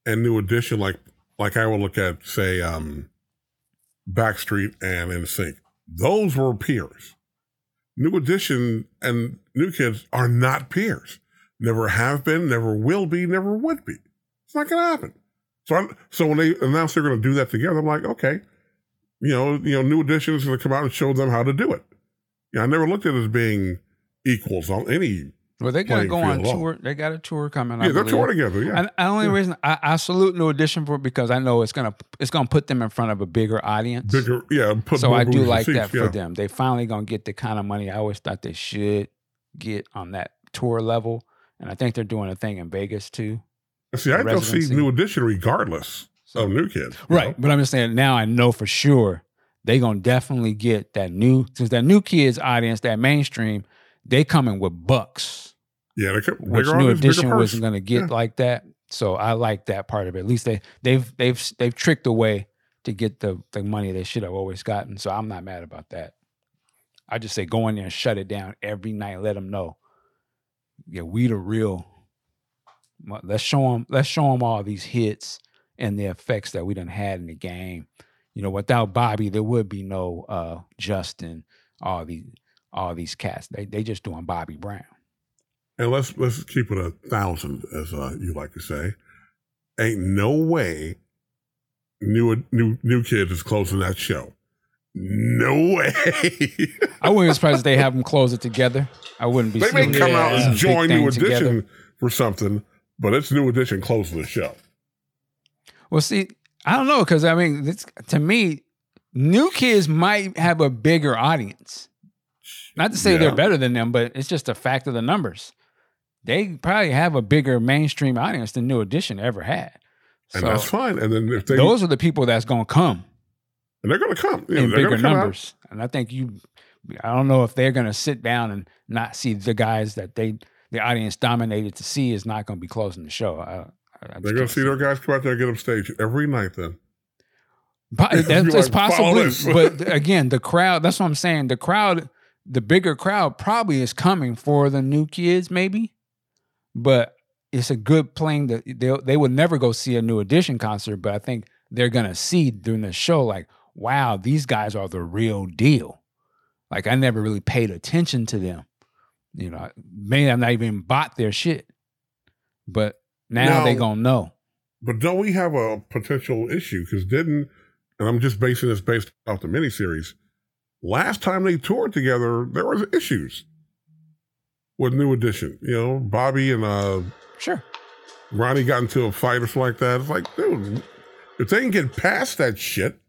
and new edition like like I would look at, say, um, Backstreet and NSYNC. Those were peers. New edition and new kids are not peers. Never have been, never will be, never would be. It's not going to happen. So, I'm, so when they announced they're going to do that together, I'm like, okay, you know, you know, new edition is going to come out and show them how to do it. Yeah, I never looked at it as being equals on any. Well, they gotta go on tour. They got a tour coming. I Yeah, they're believe. touring together. Yeah, And the only Yeah. reason I, I salute New Edition for it because I know it's gonna it's gonna put them in front of a bigger audience. bigger. Yeah, put so I do like seats, that for yeah. them. They finally gonna get the kind of money I always thought they should get on that tour level, and I think they're doing a thing in Vegas too. See, I don't see new edition regardless of new kids. Right, know? but I'm just saying now I know for sure they gonna definitely get that new since that new kids audience, that mainstream, they coming with bucks. Yeah, they kept which New Edition wasn't going to get Yeah. like that. So I like that part of it. At least they they've they've they've tricked away to get the the money they should have always gotten. So I'm not mad about that. I just say go in there and shut it down every night. Let them know, yeah, we the real. Let's show them. Let's show them all these hits and the effects that we done had in the game. You know, without Bobby, there would be no uh Justin. All these all these cats. They they just doing Bobby Brown. And let's let's keep it a thousand, as uh, you like to say. Ain't no way new new new kids is closing that show. No way. I wouldn't be surprised if they have them close it together. I wouldn't be. they may surprised come out and join thing new together. edition for something, but it's new edition closing the show. Well, see, I don't know because I mean, it's, to me, new kids might have a bigger audience. Not to say Yeah. they're better than them, but it's just a fact of the numbers. They probably have a bigger mainstream audience than New Edition ever had. And So that's fine. And then if they those are the people that's going to come and they're gonna come. You know, in bigger gonna out. numbers. And I think you, I don't know if they're going to sit down and not see the guys that they, the audience dominated to see is not going to be closing the show. I, I- They're gonna see their guys come out there and get them staged every night. Then that's, it's possibly, but again, the crowd. That's what I'm saying. The crowd, the bigger crowd, probably is coming for the new kids, maybe. But it's a good playing that they they would never go see a new edition concert, but I think they're gonna see during the show, like, wow, these guys are the real deal. Like I never really paid attention to them. You know, maybe I'm not even bought their shit, but now they Now- gonna know. But don't we have a potential issue? Because didn't, and I'm just basing this based off the miniseries. Last time they toured together, there was issues with New Edition. You know, Bobby and uh, Sure. Ronnie got into a fight or something like that. It's like, dude, if they can get past that shit,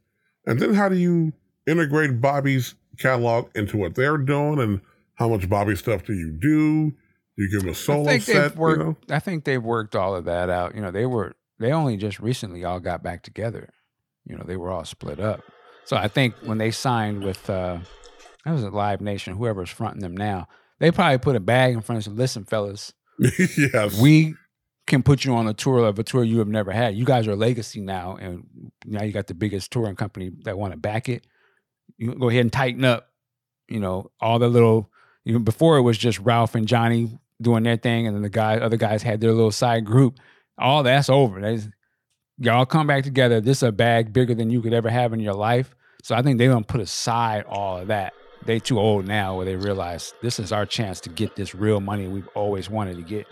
and then how do you integrate Bobby's catalog into what they're doing, and how much Bobby stuff do you do? Do you give them a solo I think set? they've you know? I think they've worked all of that out. You know, they were they only just recently all got back together. You know, they were all split up. So I think when they signed with uh that was a Live Nation, whoever's fronting them now, they probably put a bag in front of them. Listen, fellas, yes. we can put you on a tour of a tour you have never had. You guys are a legacy now, and now you got the biggest touring company that want to back it. You go ahead and tighten up. You know all the little. Know, before it was just Ralph and Johnny doing their thing, and then the guy, other guys had their little side group. All that's over. That's, y'all come back together. This is a bag bigger than you could ever have in your life. So I think they're gonna put aside all of that. They too old now, where they realize this is our chance to get this real money we've always wanted to get.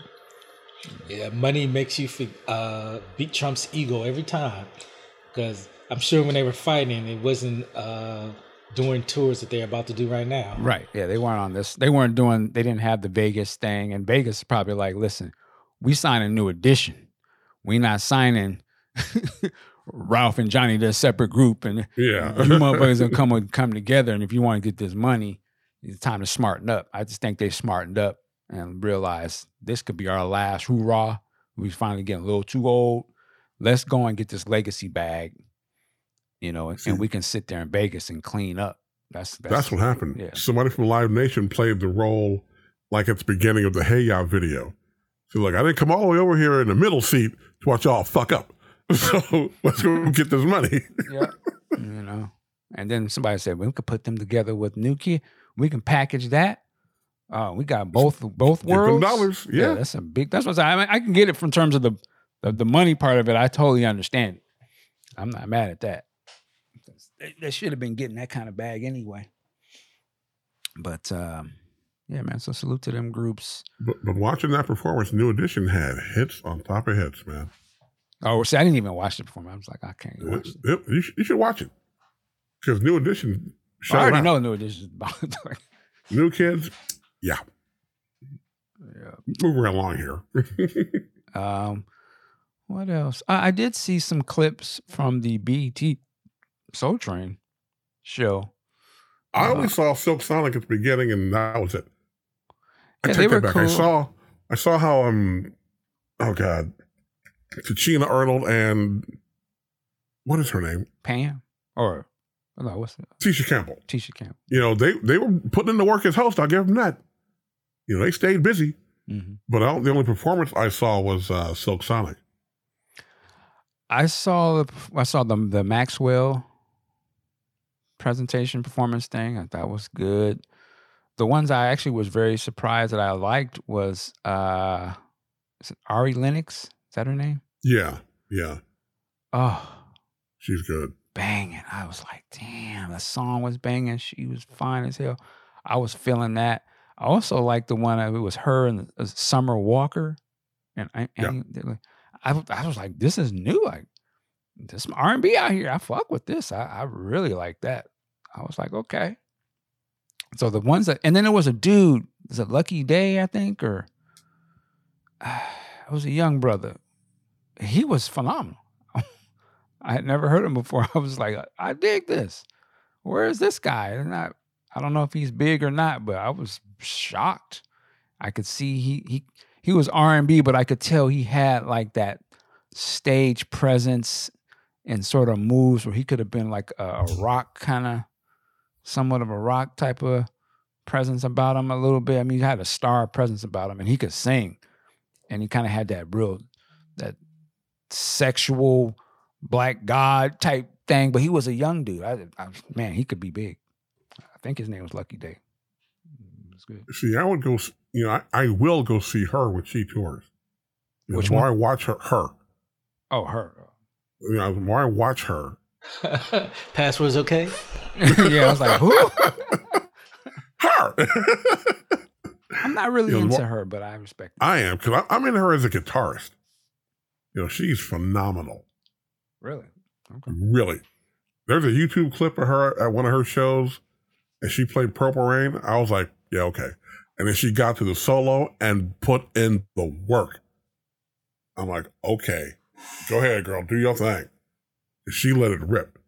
Yeah, money makes you uh, beat Trump's ego every time. Because I'm sure when they were fighting, it wasn't uh, doing tours that they're about to do right now. Right. Yeah, they weren't on this. They weren't doing. They didn't have the Vegas thing, and Vegas is probably like, listen, we sign a new edition. We not signing Ralph and Johnny to a separate group, and yeah. you motherfuckers gonna come come together. And if you want to get this money, it's time to smarten up. I just think they smartened up and realized this could be our last hoorah. We finally getting a little too old. Let's go and get this legacy bag, you know, and, we can sit there in Vegas and clean up. That's that's, That's what happened. Yeah. Somebody from Live Nation played the role like at the beginning of the Hey Ya video. So like, I didn't come all the way over here in the middle seat to watch y'all fuck up. So let's go get this money. yeah. you know. And then somebody said we could put them together with Nuki. We can package that. Uh, we got both both worlds. dollars. Yeah. that's a big. That's what I, mean, I can get it from terms of the, the the money part of it. I totally understand it. I'm not mad at that. They, should have been getting that kind of bag anyway. But um, yeah, man. So salute to them groups. But, but watching that performance, New Edition had hits on top of hits, man. Oh, see, I didn't even watch the performance. I was like, I can't watch it. It- you, should, you should watch it because New Edition. I already out. know new editions about. New kids. Yeah, yeah. moving along here. Um, what else? I, I did see some clips from the BET Soul Train show. I Uh, only saw Silk Sonic at the beginning, and that was it. I Yeah, take that back. I cool. saw, I saw how um, oh god, Tichina Arnold and what is her name, Pam or no, what's it? Tisha Campbell. Tisha Campbell. You know, they they were putting in the work as host. I'll give them that. You know, they stayed busy, hmm but I don't, the only performance I saw was uh, Silk Sonic. I saw the I saw the the Maxwell presentation performance thing. I thought was good. The ones I actually was very surprised that I liked was uh, is it Ari Lennox? Is that her name? Yeah, yeah, Oh, she's good. banging. I was like, damn, the song was banging. She was fine as hell. I was feeling that. I also like the one it was her and uh, Summer Walker, and I, Yeah. and were- I, I was like, this is new. Like this some R and B out here. I fuck with this. I, I really like that. I was like, okay. So the ones that, and then there was a dude. Was it Lucky Daye? I think, or it was a young brother. He was phenomenal. I had never heard him before. I was like, I dig this. Where is this guy? And I, I don't know if he's big or not, but I was shocked. I could see he he he was R and B, but I could tell he had like that stage presence and sort of moves where he could have been like a, rock kind of, somewhat of a rock type of presence about him a little bit. I mean, he had a star presence about him, and he could sing, and he kind of had that real that sexual black god type thing, but he was a young dude. I, I, man, he could be big. I think his name was Lucky Daye. Mm, It's good. See, I would go. You know, I, I will go see her when she tours. Which one? I watch her, her. Oh, her. You know, the more I watch her, Password's okay. yeah, I was like, who? her. I'm not really You know, into more- her, but I respect. It. I am because I'm in her as a guitarist. You know, she's phenomenal. Really? Okay. Really. There's a YouTube clip of her at one of her shows, and she played Purple Rain. I was like, yeah, okay. And then she got to the solo and put in the work. I'm like, okay, go ahead, girl, do your thing. She let it rip.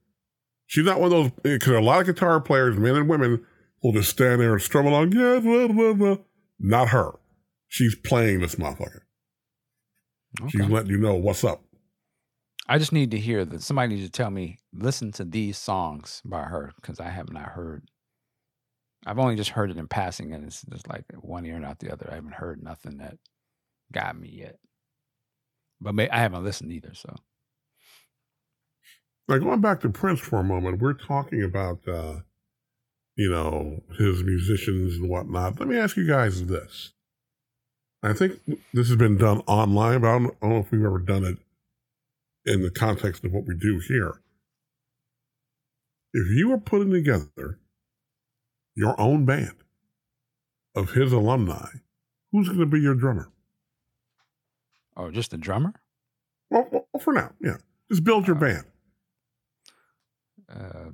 She's not one of those because a lot of guitar players, men and women, will just stand there and strum along. Yeah, blah, blah, blah. not her. She's playing this motherfucker. She's letting you know what's up. I just need to hear that. Somebody needs to tell me, listen to these songs by her because I have not heard. I've only just heard it in passing, and it's just like one ear and out the other. I haven't heard nothing that got me yet. But may, I haven't listened either. So Now going back to Prince for a moment, we're talking about uh, you know his musicians and whatnot. Let me ask you guys this. I think this has been done online, but I don't, I don't know if we've ever done it in the context of what we do here. If you were putting together your own band of his alumni, who's going to be your drummer? Oh, just a drummer. Well, well, for now, yeah. Just build your band. Uh,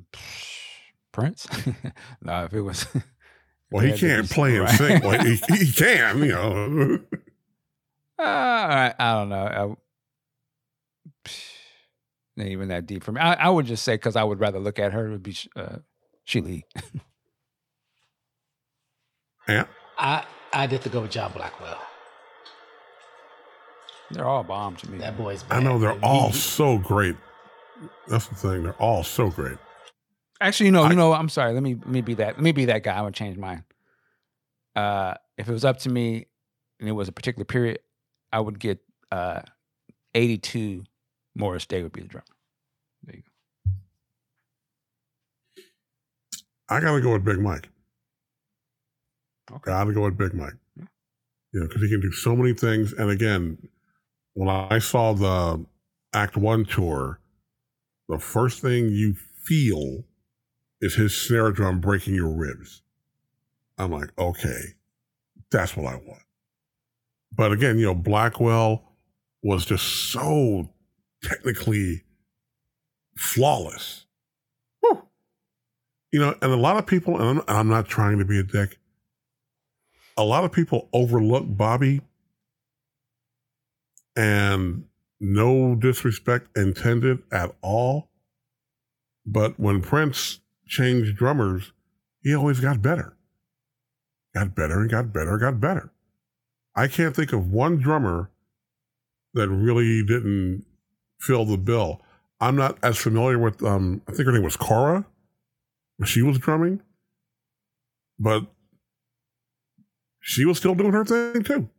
Prince. no, if it was. Well, he can't play and right. sing. Well, he, he can, you know. Uh, I, I don't know. I, not even that deep for me. I, I would just say because I would rather look at her it would be uh, Sheila. Yeah. I I'd have to go with John Blackwell. They're all bomb to me. That boy's. I know they're man. all so great. That's the thing. They're all so great. Actually, no, I- you know, I'm sorry. Let me let me be that. Let me be that guy. I would change mine. Uh, if it was up to me, and it was a particular period, I would get uh, 82. Morris Day would be the drummer. There you go. I got to go with Big Mike. Okay. Got to go with Big Mike. Yeah. You know, because he can do so many things. And again, when I saw the Act One tour, the first thing you feel is his snare drum breaking your ribs. I'm like, okay, that's what I want. But again, you know, Blackwell was just so technically flawless. Whew. You know, and a lot of people, and I'm, and I'm not trying to be a dick, a lot of people overlook Bobby and no disrespect intended at all. But when Prince changed drummers, he always got better. Got better and got better, got better. I can't think of one drummer that really didn't fill the bill. I'm not as familiar with um I think her name was Cora. She was drumming. But she was still doing her thing too.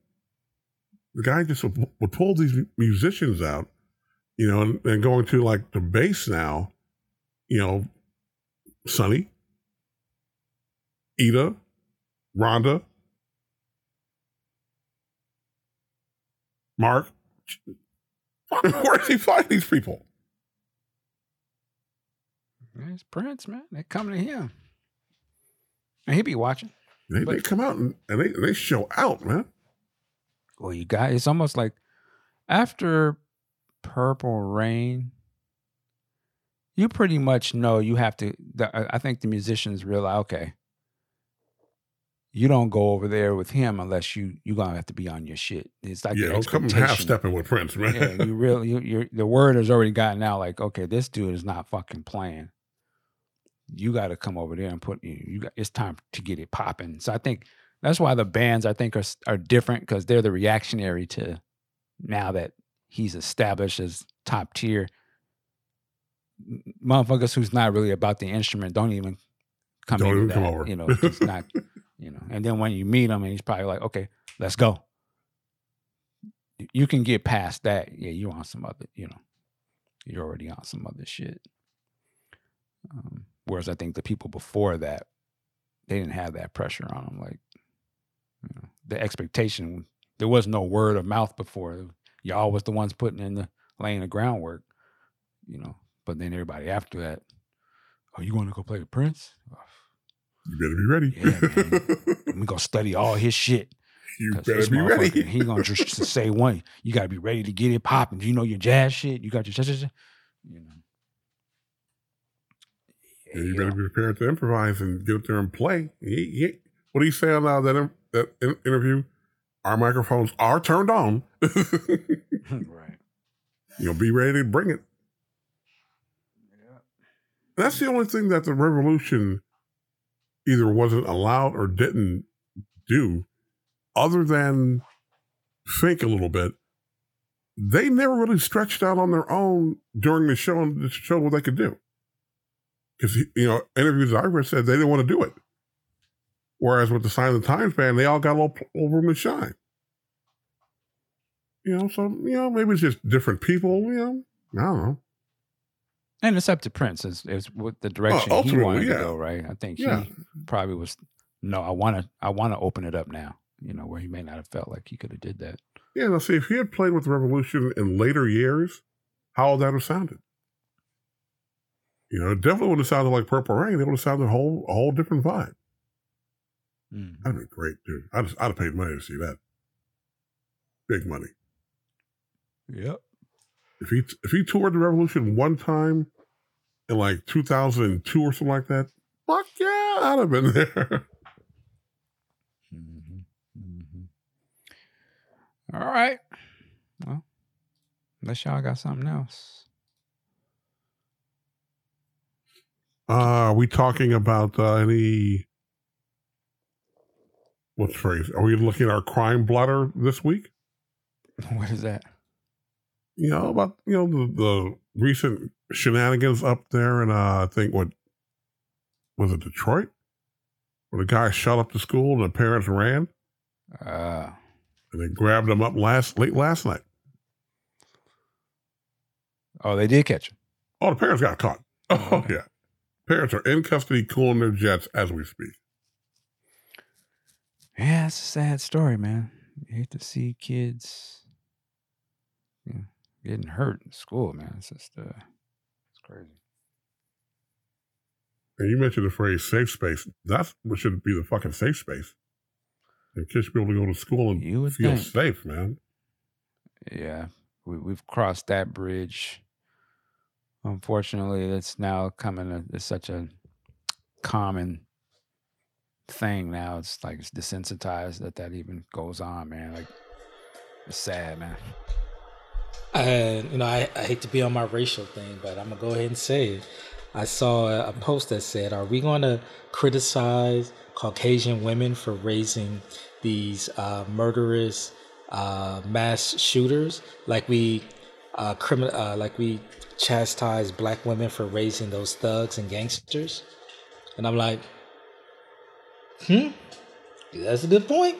The guy just would, would pull these musicians out, you know, and, and going to like the bass now, you know, Sonny, Ida, Rhonda, Mark. Where does he find these people? It's Prince, man. They come to him. And he be watching. They, they come out and, and they, they show out, man. Well, you got it's almost like after Purple Rain, you pretty much know you have to. The, I- think the musicians realize, okay, you don't go over there with him unless you you're gonna have to be on your shit. It's like yeah, don't come half stepping with Prince, man. yeah, you really you, you're the word has already gotten out. Like, okay, this dude is not fucking playing. You got to come over there and put you. You got it's time to get it popping. So I think that's why the bands I think are are different because they're the reactionary to now that he's established as top tier. Motherfuckers who's not really about the instrument don't even come Don't even come over. You know, it's not. You know, and then when you meet him, and he's probably like, "Okay, let's go." you can get past that. Yeah, you're on some other, you know, you're already on some other shit. Um, whereas I think the people before that, they didn't have that pressure on them. Like, you know, the expectation, there was no word of mouth before. Y'all was the ones putting in the laying the groundwork, you know. But then everybody after that, oh, you want to go play the Prince? You better be ready. Yeah, we gonna study all his shit. you better be ready. He gonna just say one. You gotta be ready to get it popping. You know your jazz shit. You got your, cha. you know. Yeah, you better be prepared to improvise and get up there and play. He, he, what do you say uh, that that in- interview? Our microphones are turned on. right. You'll be ready to bring it. Yeah. That's the only thing that the revolution either wasn't allowed or didn't do, other than think a little bit. They never really stretched out on their own during the show and to show what they could do. Because you know, interviews I've read said they didn't want to do it. Whereas with the Sign of the Times band, they all got a little, little room to shine. You know, so you know, maybe it's just different people. You know, I don't know. And it's up to Prince. It's, it's what the direction oh, he ultimately, wanted yeah. to go. Right. I think Yeah. he probably was. No, I want to. I want to open it up now. You know, where he may not have felt like he could have did that. Yeah, now see, if he had played with the Revolution in later years, how would that have sounded? You know, it definitely would have sounded like Purple Rain. It would have sounded a whole, a whole different vibe. Mm. That'd be great, dude. I'd, I'd have paid money to see that. Big money. Yep. If he if he toured the Revolution one time in like 2002 or something like that, fuck yeah, I'd have been there. hmm hmm All right. Well, unless y'all got something else. Uh, are we talking about uh, any? What's phrase? Are we looking at our crime blotter this week? What is that? you know about you know the, the recent shenanigans up there and uh, I think what was it Detroit, where the guy shot up the school and the parents ran Uh, and they grabbed him up last late last night. oh, they did catch him. Oh, the parents got caught. Oh yeah, parents are in custody, cooling their jets as we speak. Yeah, it's a sad story, man. You hate to see kids you know, getting hurt in school, man. It's just, uh, it's crazy. And you mentioned the phrase "safe space." That's what should be the fucking safe space. And kids should be able to go to school and You would feel think. safe, man. Yeah, we, we've crossed that bridge. Unfortunately, it's now coming. A, it's such a common thing now. It's like it's desensitized that that even goes on, man. Like it's sad, man. And you know, I, I hate to be on my racial thing, but I'm gonna go ahead and say it. I saw a, post that said, "Are we going to criticize Caucasian women for raising these uh, murderous uh, mass shooters like we uh, criminal uh, like we chastise black women for raising those thugs and gangsters?" And I'm like, "Hmm, that's a good point."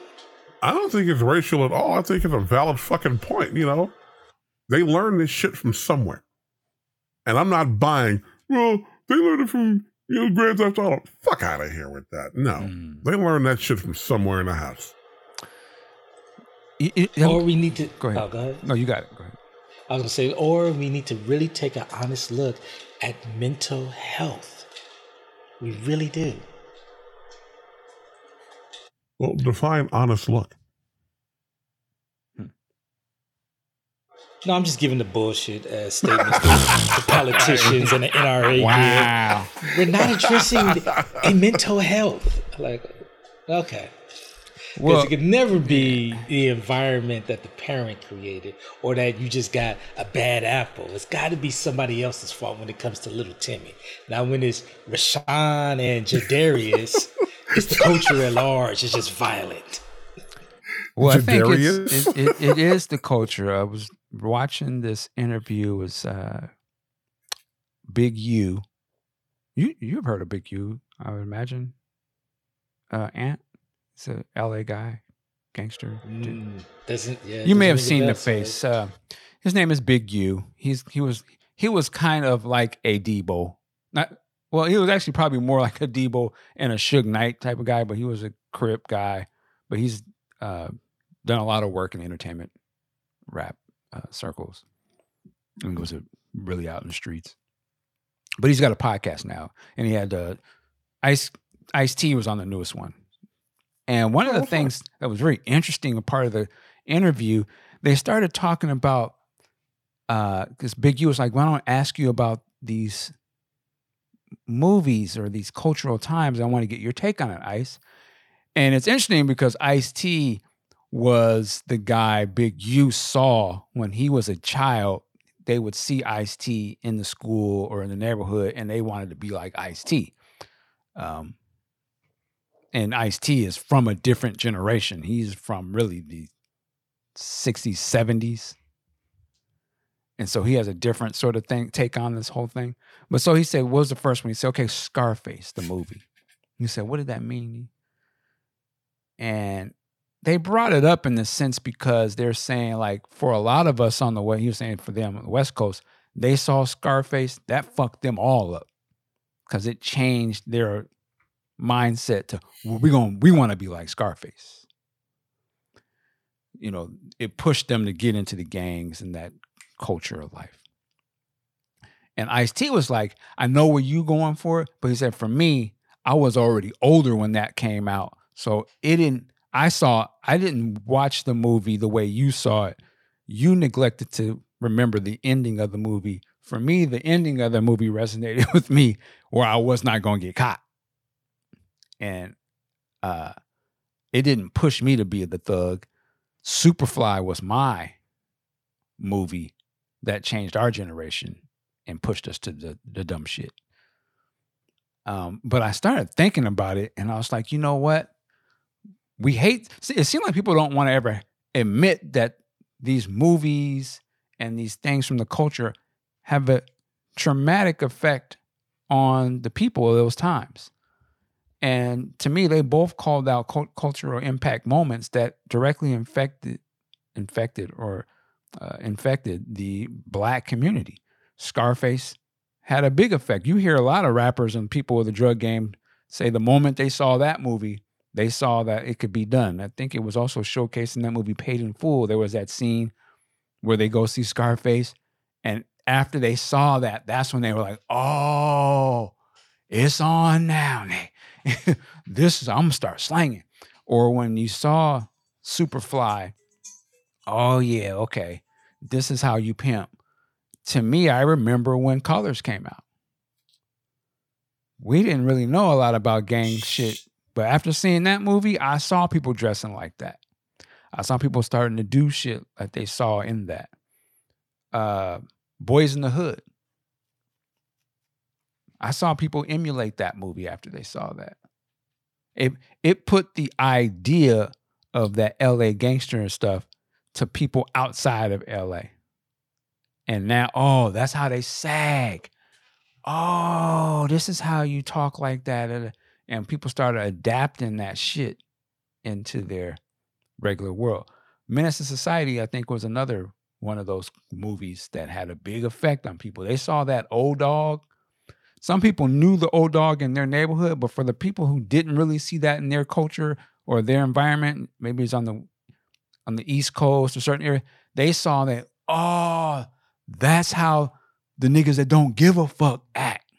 I don't think it's racial at all. I think it's a valid fucking point. You know, they learned this shit from somewhere, and I'm not buying. Well, they learned it from you know Grand Theft Auto. Fuck out of here with that. No, Mm. they learned that shit from somewhere in the house. Y- y- Or we need to Go ahead. Oh, go ahead. no, you got it. Go ahead. I was gonna say, or we need to really take an honest look at mental health. We really do. Well, define honest look. No, I'm just giving the bullshit uh, statements the politicians and the NRA Wow. give. We're not addressing a mental health. Like, okay. Because Well, it could never be the environment that the parent created or that you just got a bad apple. It's got to be somebody else's fault when it comes to little Timmy. Now, when it's Rashawn and Jadarius, it's the culture at large. It's just violent. Well, I think Jadarius? it's, it, it, it is the culture. I was watching this interview with uh, Big U. You you've heard of Big U, I would imagine. Uh, Ant, he's a L.A. guy, gangster. Mm, doesn't yeah? you may have seen the face. Uh, his name is Big U. He's he was he was kind of like a Debo. Not well, he was actually probably more like a Debo and a Suge Knight type of guy, but he was a Crip guy. But he's uh, done a lot of work in the entertainment rap uh, circles. And was a, really out in the streets. But he's got a podcast now, and he had uh, Ice Ice T was on the newest one. And one of Oh, the things that was very interesting, a part of the interview, they started talking about because Big U was like, "Why don't I ask you about these movies or these cultural times? I want to get your take on it, Ice." And it's interesting because Ice T was the guy Big U saw when he was a child. They would see Ice T in the school or in the neighborhood, and they wanted to be like Ice T. Um, and Ice T is from a different generation. He's from really the 60s, 70s. And so he has a different sort of thing, take on this whole thing. But so he said, what was the first one? He said, okay, Scarface, the movie. He said, what did that mean? And they brought it up in the sense because they're saying, like, for a lot of us on the way, he was saying for them on the West Coast, they saw Scarface, that fucked them all up because it changed their mindset to well, we going we want to be like Scarface. You know, it pushed them to get into the gangs and that culture of life. And Ice T was like, I know where you going for it, but he said for me, I was already older when that came out, so it didn't. I saw. I didn't watch the movie the way you saw it. You neglected to remember the ending of the movie. For me, the ending of the movie resonated with me, where I was not going to get caught and uh it didn't push me to be the thug. Superfly was my movie that changed our generation and pushed us to the, the dumb shit. Um but i started thinking about it and i was like you know what? We hate it seems like people don't want to ever admit that these movies and these things from the culture have a traumatic effect on the people of those times and to me, they both called out cult- cultural impact moments that directly infected, infected or uh, infected the black community. Scarface had a big effect. You hear a lot of rappers and people with the drug game say the moment they saw that movie, they saw that it could be done. I think it was also showcased in that movie Paid in Full. There was that scene where they go see Scarface, and after they saw that, that's when they were like, "Oh, it's on now, Nick." this is I'm gonna start slanging. Or when you saw Superfly, oh yeah, okay, this is how you pimp. To me, I remember when Colors came out. We didn't really know a lot about gang shit, but after seeing that movie, I saw people dressing like that. I saw people starting to do shit like they saw in that. Uh, Boys in the Hood. I saw people emulate that movie after they saw that. It it put the idea of that LA gangster and stuff to people outside of LA. And now, oh, that's how they sag. Oh, this is how you talk like that. And- people started adapting that shit into their regular world. Menace to Society, I think, was another one of those movies that had a big effect on people. They saw that old dog some people knew the old dog in their neighborhood, but for the people who didn't really see that in their culture or their environment, maybe it's on the on the East Coast or certain area, they saw that, oh, that's how the niggas that don't give a fuck act.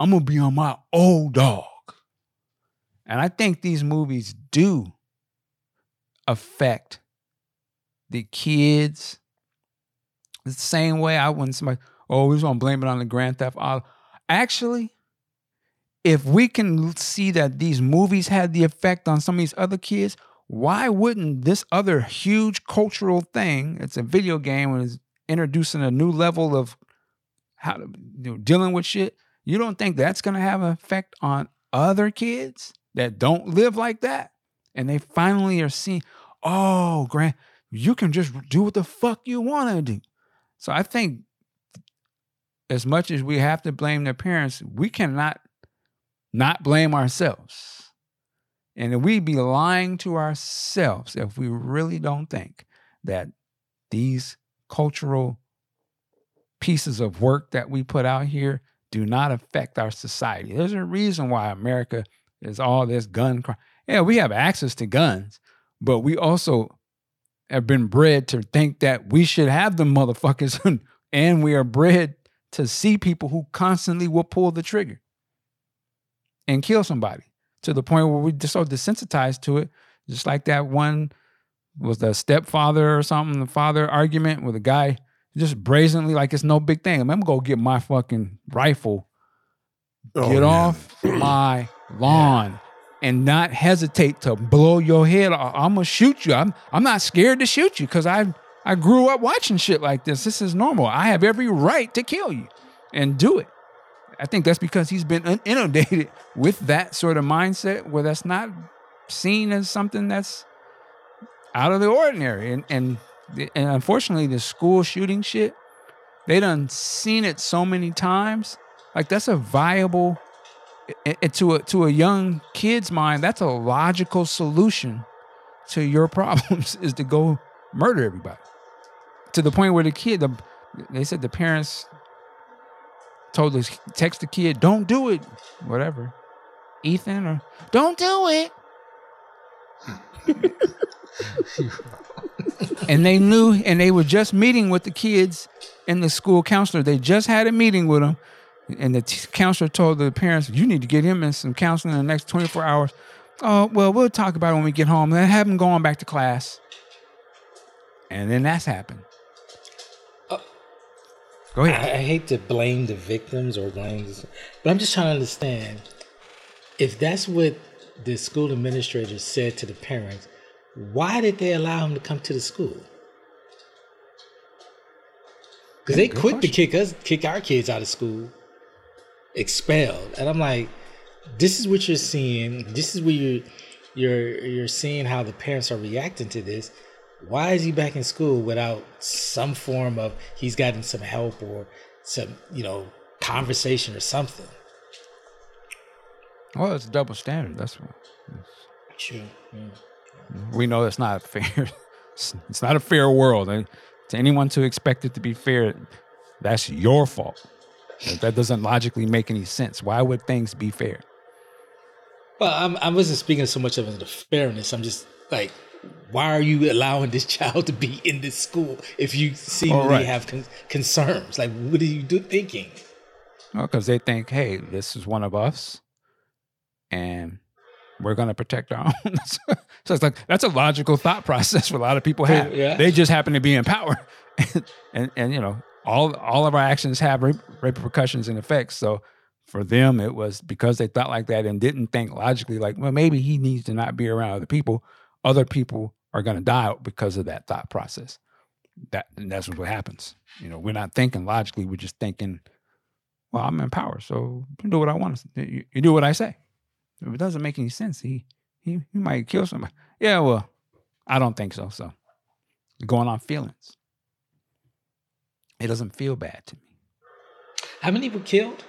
I'm gonna be on my old dog. And I think these movies do affect the kids the same way I when somebody, oh, we just want to blame it on the Grand Theft Auto. Actually, if we can see that these movies had the effect on some of these other kids, why wouldn't this other huge cultural thing? It's a video game and introducing a new level of how to you know, dealing with shit. You don't think that's gonna have an effect on other kids that don't live like that? And they finally are seeing, oh, Grant, you can just do what the fuck you want to do. So I think as much as we have to blame their parents, we cannot not blame ourselves. And we'd be lying to ourselves if we really don't think that these cultural pieces of work that we put out here do not affect our society. There's a reason why America is all this gun crime. Yeah, we have access to guns, but we also have been bred to think that we should have them motherfuckers, and we are bred to see people who constantly will pull the trigger and kill somebody to the point where we're just so desensitized to it. Just like that one was the stepfather or something, the father argument with a guy just brazenly like it's no big thing. I'm gonna go get my fucking rifle, Oh, get yeah. off my lawn, and not hesitate to blow your head off. I'm gonna shoot you. I'm I'm not scared to shoot you because I I grew up watching shit like this. This is normal. I have every right to kill you and do it. I think that's because he's been inundated with that sort of mindset where that's not seen as something that's out of the ordinary. And and and unfortunately, the school shooting shit, they done seen it so many times. Like that's a viable to a to a young kid's mind. That's a logical solution to your problems is to go murder everybody. To the point where the kid, the, they said the parents told this text the kid, "Don't do it," whatever. Ethan or don't do it. and they knew, and they were just meeting with the kids and the school counselor. They just had a meeting with them, and the t- counselor told the parents, "You need to get him in some counseling in the next 24 hours." Oh well, we'll talk about it when we get home. Then have him going back to class, and then that's happened. Go I, ahead. I hate to blame the victims or blame, this, but I'm just trying to understand if that's what the school administrator said to the parents. Why did they allow him to come to the school? Because they quit quick to kick us, kick our kids out of school, expelled, and I'm like, this is what you're seeing. This is where you're you're you're seeing how the parents are reacting to this. Why is he back in school without some form of he's gotten some help or some you know conversation or something? Well, it's a double standard. That's what True. we know it's not fair. It's, not a fair world. And to anyone to expect it to be fair, that's your fault. That- That doesn't logically make any sense. Why would things be fair? Well, I'm, I wasn't speaking so much of the fairness. I'm just like, why are you allowing this child to be in this school if you seemingly right. have con- concerns? Like, what are you do- thinking? Well, because they think, hey, this is one of us, and we're going to protect our own. so it's like that's a logical thought process for a lot of people have. Yeah. They just happen to be in power, and and you know all all of our actions have re- repercussions and effects. So for them, it was because they thought like that and didn't think logically. Like, well, maybe he needs to not be around other people. Other people are going to die because of that thought process. That and that's what happens. You know, we're not thinking logically. We're just thinking well, I'm in power, so you do what I want. to You, you do what I say. If it doesn't make any sense, he he he might kill somebody. Yeah, well, I don't think so. So going on feelings. It doesn't feel bad to me. How many were killed?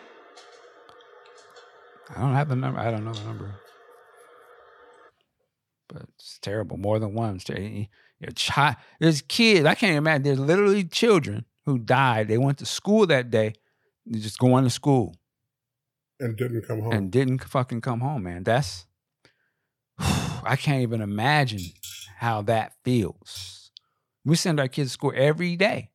I don't have the number. I don't know the number. It's terrible. More than one. Your eh, eh, child, there's kids. I can't imagine. There's literally children who died. They went to school that day. Just going to school. and didn't come home. and didn't fucking come home, man. That's I can't even imagine how that feels. We send our kids to school every day.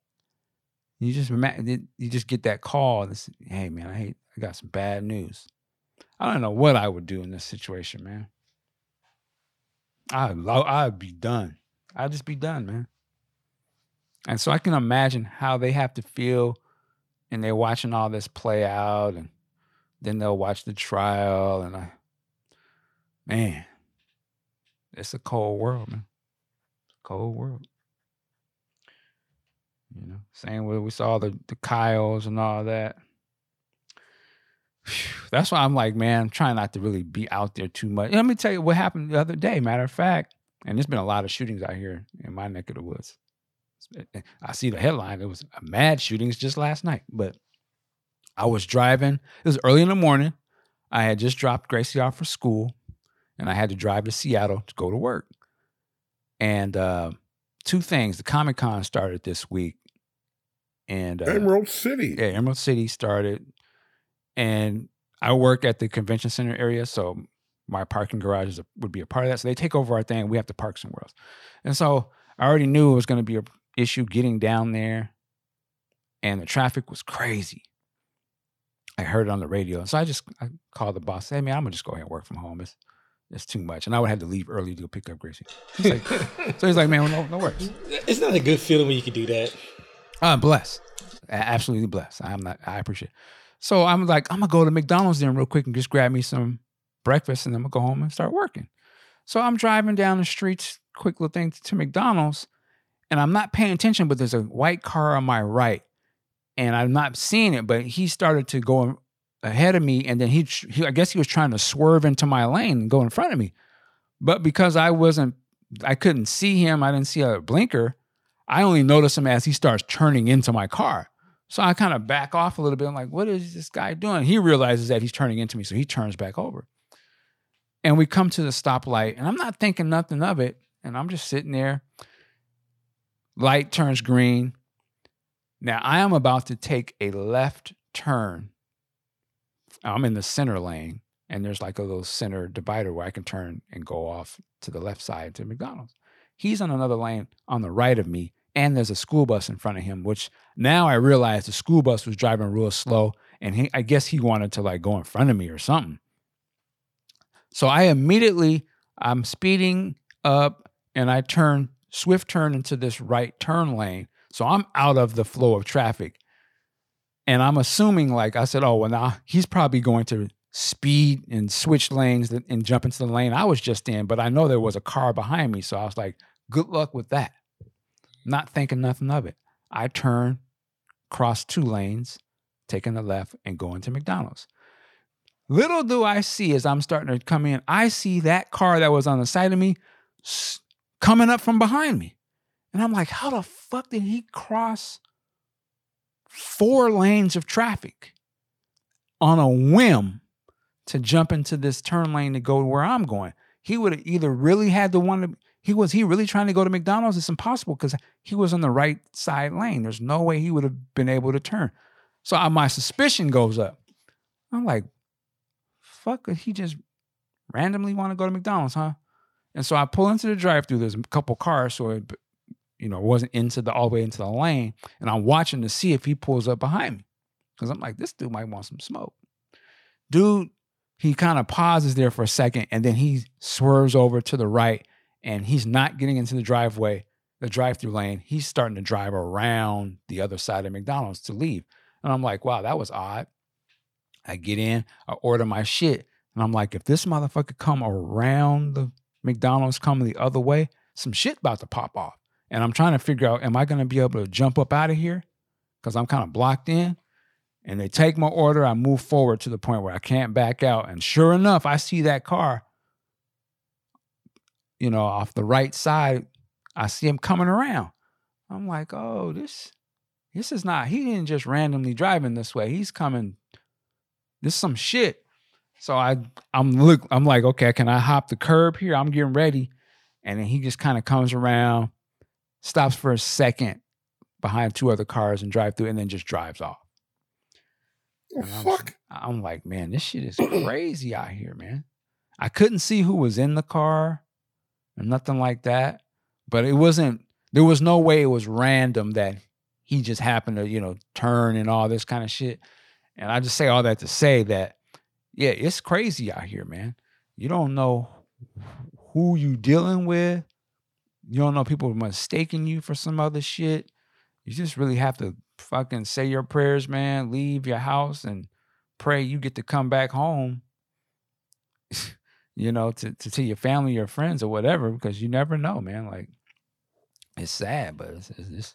You just you just get that call. This, hey man, I hate. I got some bad news. I don't know what I would do in this situation, man. Lo- I'd be done. I'd just be done, man. And so I can imagine how they have to feel, and they're watching all this play out, and then they'll watch the trial and I man, it's a cold world, man. Cold world. You know, same way we saw the the Kyles and all that. That's why I'm like, man, I'm trying not to really be out there too much. Let me tell you what happened the other day. Matter of fact, and there's been a lot of shootings out here in my neck of the woods. I see the headline. It was a mad shootings just last night, but I was driving. It was early in the morning. I had just dropped Gracie off for school, and I had to drive to Seattle to go to work. And uh, two things: the Comic Con started this week, and uh, Emerald City. yeah, Emerald City started, and I work at the convention center area, so my parking garage is a, would be a part of that. So they take over our thing. We have to park somewhere else, and so I already knew it was going to be a issue getting down there, and the traffic was crazy. I heard it on the radio, and so I just I called the boss. Hey man, I'm gonna just go ahead and work from home. It's it's too much, and I would have to leave early to go pick up Gracie. He's like, so he's like, man, well, no, no worries. it's not a good feeling when you can do that. I'm blessed. Absolutely blessed. I'm not, I appreciate it. So I'm like, I'm gonna go to McDonald's then real quick and just grab me some breakfast and then I'm gonna go home and start working. So I'm driving down the streets, quick little thing to McDonald's, and I'm not paying attention, but there's a white car on my right. And I'm not seeing it, but he started to go ahead of me, and then he, he I guess he was trying to swerve into my lane and go in front of me. But because I wasn't, I couldn't see him, I didn't see a blinker. I only notice him as he starts turning into my car. So I kind of back off a little bit. I'm like, what is this guy doing? He realizes that he's turning into me. So he turns back over. And we come to the stoplight, and I'm not thinking nothing of it. And I'm just sitting there. Light turns green. Now I am about to take a left turn. I'm in the center lane, and there's like a little center divider where I can turn and go off to the left side to McDonald's. He's on another lane on the right of me, and there's a school bus in front of him, which now I realize the school bus was driving real slow, and he, I guess he wanted to like go in front of me or something. So I immediately, I'm speeding up, and I turn swift turn into this right turn lane. So I'm out of the flow of traffic, and I'm assuming like I said, oh well, now he's probably going to speed and switch lanes and jump into the lane I was just in, but I know there was a car behind me, so I was like, good luck with that not thinking nothing of it. I turn, cross two lanes, taking the left, and going to McDonald's. Little do I see as I'm starting to come in, I see that car that was on the side of me coming up from behind me. And I'm like, how the fuck did he cross four lanes of traffic on a whim to jump into this turn lane to go where I'm going? He would have either really had to want to he was he really trying to go to McDonald's? It's impossible because he was on the right side lane. There's no way he would have been able to turn. So I, my suspicion goes up. I'm like, fuck, he just randomly want to go to McDonald's, huh? And so I pull into the drive-through. There's a couple cars, so it, you know, wasn't into the all the way into the lane. And I'm watching to see if he pulls up behind me because I'm like, this dude might want some smoke. Dude, he kind of pauses there for a second, and then he swerves over to the right and he's not getting into the driveway, the drive-through lane. He's starting to drive around the other side of McDonald's to leave. And I'm like, wow, that was odd. I get in, I order my shit, and I'm like, if this motherfucker come around the McDonald's coming the other way, some shit about to pop off. And I'm trying to figure out, am I gonna be able to jump up out of here? Because I'm kind of blocked in. And they take my order. I move forward to the point where I can't back out. And sure enough, I see that car you know, off the right side, I see him coming around. I'm like, oh, this this is not, he didn't just randomly driving this way. He's coming, this is some shit. So I I'm look, I'm like, okay, can I hop the curb here? I'm getting ready. And then he just kind of comes around, stops for a second behind two other cars and drive through, and then just drives off. Oh, I'm, fuck. I'm like, man, this shit is crazy out here, man. I couldn't see who was in the car or nothing like that. But it wasn't, there was no way it was random that he just happened to, you know, turn and all this kind of shit. And I just say all that to say that, yeah, it's crazy out here, man. You don't know who you dealing with. You don't know people mistaking you for some other shit. You just really have to fucking say your prayers, man. Leave your house and pray you get to come back home. you know, to, to to your family, your friends, or whatever, because you never know, man. Like it's sad, but it's it's, it's,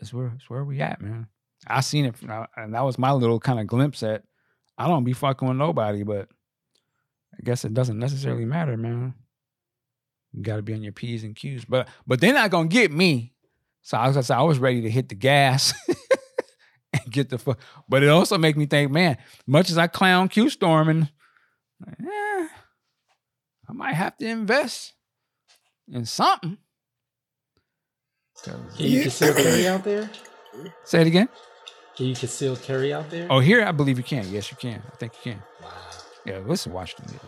it's where it's where we at, man. I seen it, and that was my little kind of glimpse at. I don't be fucking with nobody, but I guess it doesn't necessarily matter, man. You got to be on your p's and q's, but but they're not gonna get me. So I was I was ready to hit the gas and get the fuck. But it also make me think, man, much as I clown Q storming, eh, I might have to invest in something. Can you conceal carry out there? Say it again. Can you conceal carry out there? Oh, here I believe you can. Yes, you can. I think you can. wow. Yeah, listen, Washington.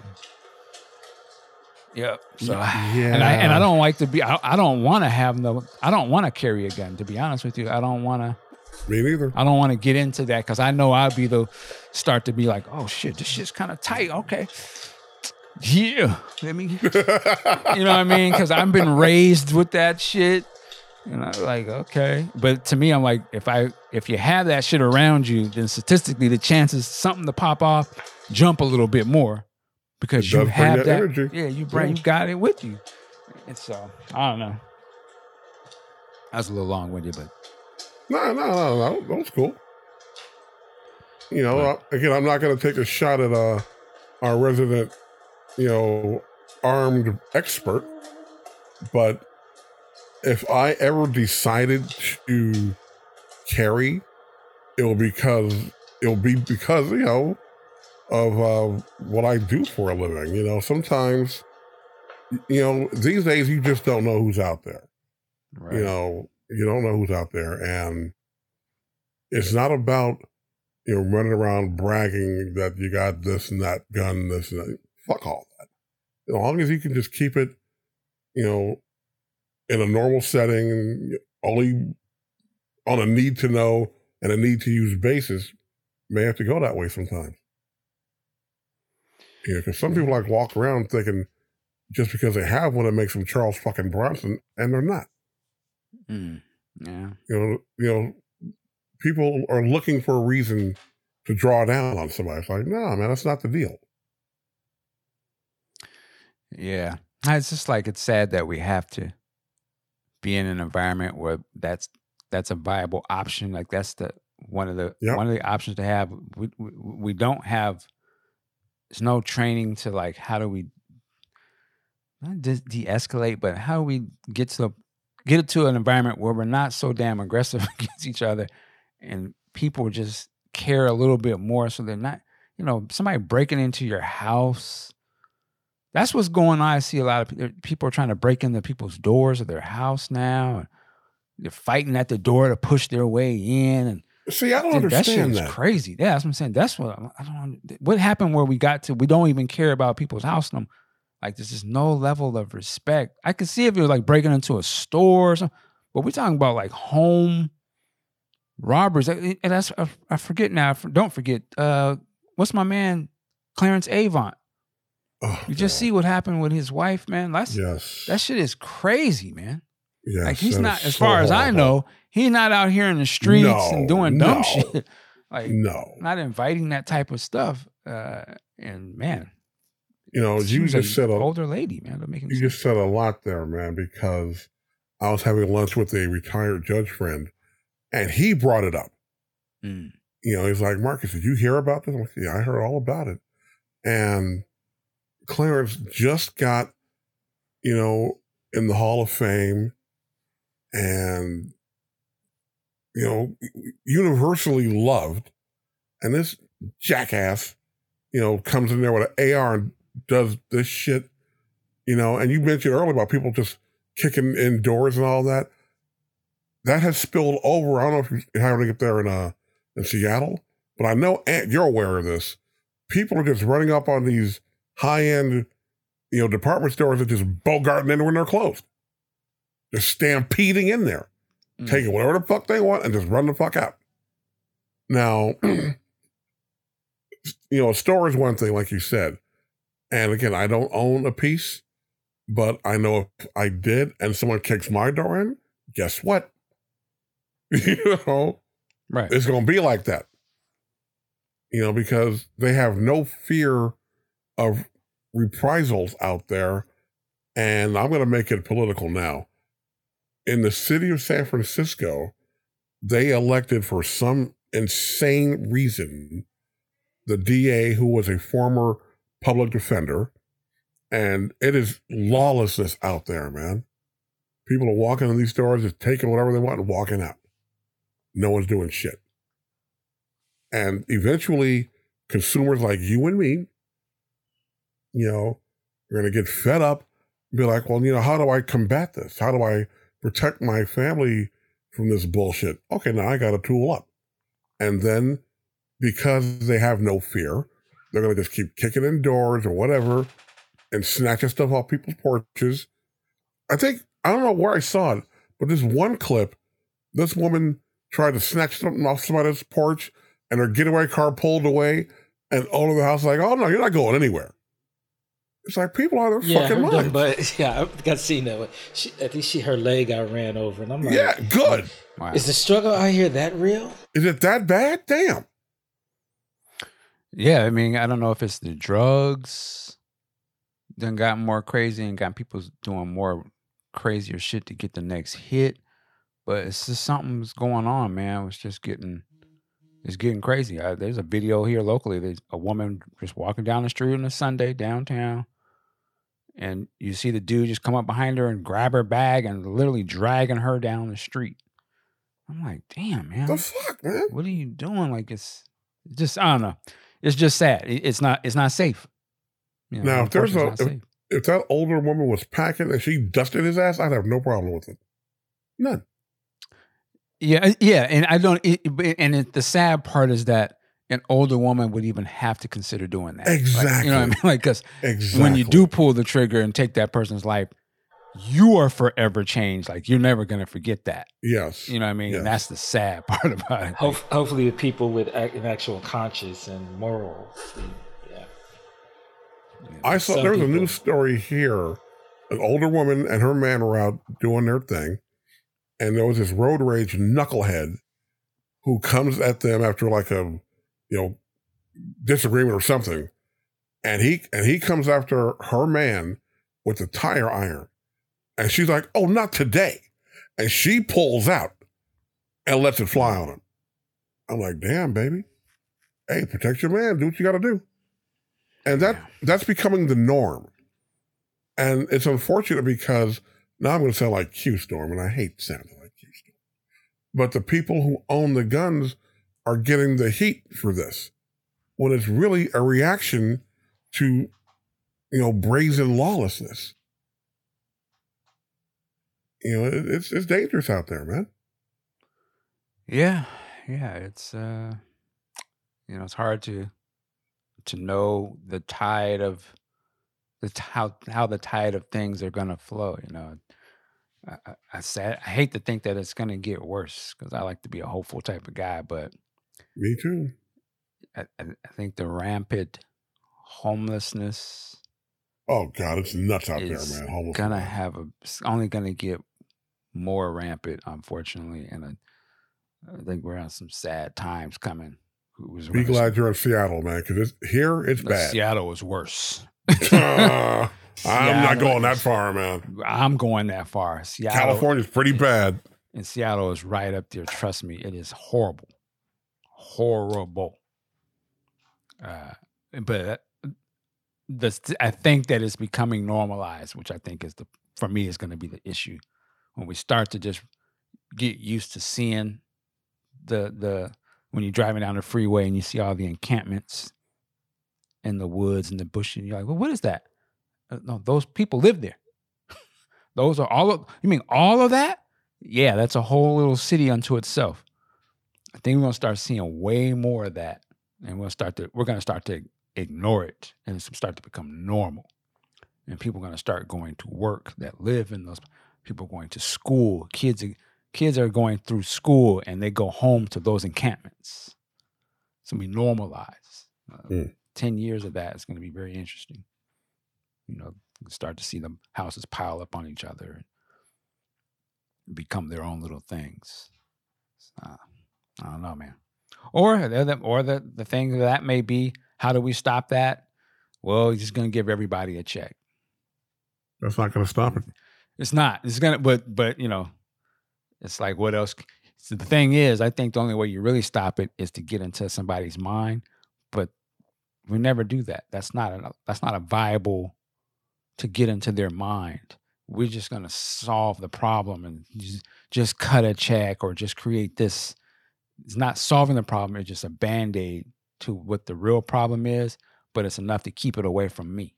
Yep. So, Yeah. and I and I don't like to be. I, I don't want to have no. I don't want to carry a gun. To be honest with you, I don't want to. Me neither. I don't want to get into that because I know I'll be the start to be like, oh shit, this shit's kind of tight. Okay. Yeah. Let me you know what I mean? Because I've been raised with that shit. And I am like, okay. But to me, I'm like, if I if you have that shit around you, then statistically the chances something to pop off jump a little bit more. Because It you have that that. energy. Yeah, you bring you got it with you. And so I don't know. That's a little long winded, but No, no, no, no. That was cool. You know, uh, again, I'm not going to take a shot at uh, our resident, you know, armed expert, but if I ever decided to carry, it will because it'll be because you know of uh, what I do for a living. You know, sometimes, you know, these days you just don't know who's out there right. you know you don't know who's out there and it's not about you know running around bragging that you got this and that gun this and that fuck all as long as you can just keep it you know in a normal setting only on a need to know and a need to use basis may have to go that way sometimes you know because some people like walk around thinking just because they have one it makes them charles fucking bronson and they're not Mm, yeah. you know, you know, people are looking for a reason to draw down on somebody. It's like, no, man, that's not the deal. Yeah. It's just like it's sad that we have to be in an environment where that's that's a viable option. Like that's the one of the Yep. one of the options to have. We, we we don't have. There's no training to like how do we not de- de-escalate, but how do we get to get it to an environment where we're not so damn aggressive against each other, and people just care a little bit more, so they're not. You know, somebody breaking into your house. That's what's going on. I see a lot of people are trying to break into people's doors of their house now. And they're fighting at the door to push their way in, and See, I don't Dude, that shit understand is that. crazy. Yeah, that's what I'm saying. That's what I'm- don't. What happened where we got to? We don't even care about people's house. Like there's just no level of respect. I could see if it was like breaking into a store or something, but we're talking about like home robbers. And that's I, I forget now. Don't forget. Uh, what's my man Clarence Avant? Oh, You just God. see what happened with his wife, man. That's Yes. that shit is crazy, man. yes. like he's not, as so far as I know, he's not out here in the streets No, and doing dumb no. shit. Like No. not inviting that type of stuff. Uh, and man, You know, you just said a, older lady, man. You just said a lot there, man, because I was having lunch with a retired judge friend and he brought it up. Mm. you know, he's like, Marcus, did you hear about this? I'm like, yeah, I heard all about it. And Clarence just got, you know, in the Hall of Fame and, you know, universally loved. And this jackass, you know, comes in there with an AR and does this shit, you know, and you mentioned earlier about people just kicking in doors and all that. That has spilled over. I don't know if you how to get there in uh in Seattle, but I know Ant, you're aware of this. People are just running up on these high end, you know, department stores and just bogarting in when they're closed. Just stampeding in there, Mm. taking whatever the fuck they want and just run the fuck out. Now, you know, a store is one thing, like you said. And again, I don't own a piece, but I know if I did and someone kicks my door in, guess what? you know, right. it's going to be like that. You know, because they have no fear of reprisals out there. And I'm going to make it political now. In the city of San Francisco, they elected for some insane reason the DA, who was a former public defender. And it is lawlessness out there, man. People are walking in these stores, just taking whatever they want and walking out. No one's doing shit. And eventually, consumers like you and me, you know, They're going to get fed up be like, well, you know, how do I combat this? How do I protect my family from this bullshit? Okay, now I got to tool up. And then because they have no fear, they're going to just keep kicking in doors or whatever and snatching stuff off people's porches. I think, I don't know where I saw it, but this one clip, this woman tried to snatch something off somebody's porch and her getaway car pulled away and all of the house like, oh no, you're not going anywhere. It's like people are their Yeah, fucking her, minds. but yeah, I got seen that one. She, I think she her leg got ran over, and I'm like, yeah, good. Wow. Is the struggle out here that real? Is it that bad? Damn. Yeah, I mean, I don't know if it's the drugs then got more crazy and got people doing more crazier shit to get the next hit. But it's just something's going on, man. It's just getting it's getting crazy. I, there's a video here locally. There's a woman just walking down the street on a Sunday downtown, and you see the dude just come up behind her and grab her bag and literally dragging her down the street. I'm like, damn, man The fuck, man? what are you doing? Like it's just I don't know. It's just sad. It's not it's not safe. You Now, if there's a- safe. If that older woman was packing and she dusted his ass, I'd have no problem with it. None. yeah, uh, yeah, and I don't. It- and it, the sad part is that an older woman would even have to consider doing that. Like, you know what I mean? Like because Exactly. when you do pull the trigger and take that person's life, you are forever changed. Like you're never gonna forget that. Yes. You know what I mean? Yes. And that's the sad part about it. Ho- hopefully, the people with ac- an actual conscience and morals. Yeah. I saw Some there was a people- news story here. An older woman and her man were out doing their thing, and there was this road rage knucklehead who comes at them after like a you know disagreement or something, and he and he comes after her man with the tire iron, and she's like, "Oh, not today," and she pulls out and lets it fly on him. I'm like, "Damn, baby, hey, protect your man. Do what you got to do." and that that's becoming the norm. And it's unfortunate because now i'm going to sound like q storm and i hate sounding like q storm. But the people who own the guns are getting the heat for this when it's really a reaction to you know brazen lawlessness you know it, it's it's dangerous out there man Yeah, yeah, it's uh you know, it's hard to to know the tide of the how how the tide of things are going to flow, you know. I, I, I said I hate to think that it's going to get worse cuz I like to be a hopeful type of guy, but me too I, I think the rampant homelessness oh god it's nuts out there, man Homeless gonna have a it's only gonna get more rampant, unfortunately, and I, I think we're on some sad times coming. Was be glad you're in seattle man because here it's No, bad Seattle is worse. Uh, I'm not going that far, man. I'm going that far. Seattle California's pretty bad. and Seattle is right up there. Trust me, it is horrible, horrible. Uh, but the I think that it's becoming normalized, which I think is the for me is going to be the issue when we start to just get used to seeing the the when you're driving down the freeway and you see all the encampments in the woods and the bushes, you're like, well, what is that? Uh, no, those people live there. those are all of you mean all of that? Yeah, that's a whole little city unto itself. I think we're gonna start seeing way more of that, and we'll start to we're gonna start to ignore it, and it's start to become normal. And people are gonna start going to work that live in those. People going to school. Kids are kids are going through school, and they go home to those encampments. It's gonna be normalized. Uh, Mm. Ten years of that is gonna be very interesting. You know, you start to see the houses pile up on each other and become their own little things. Uh, I don't know, man. Or the other- or the the thing of that may be, how do we stop that? Well, you're just gonna give everybody a check. That's not going to stop it. It's not. It's gonna, but but you know, it's like what else? So the thing is, I think the only way you really stop it is to get into somebody's mind. But we never do that. That's not a that's not a viable to get into their mind. We're just gonna solve the problem and just, just cut a check or just create this. It's not solving the problem. It's just a band aid to what the real problem is. But it's enough to keep it away from me.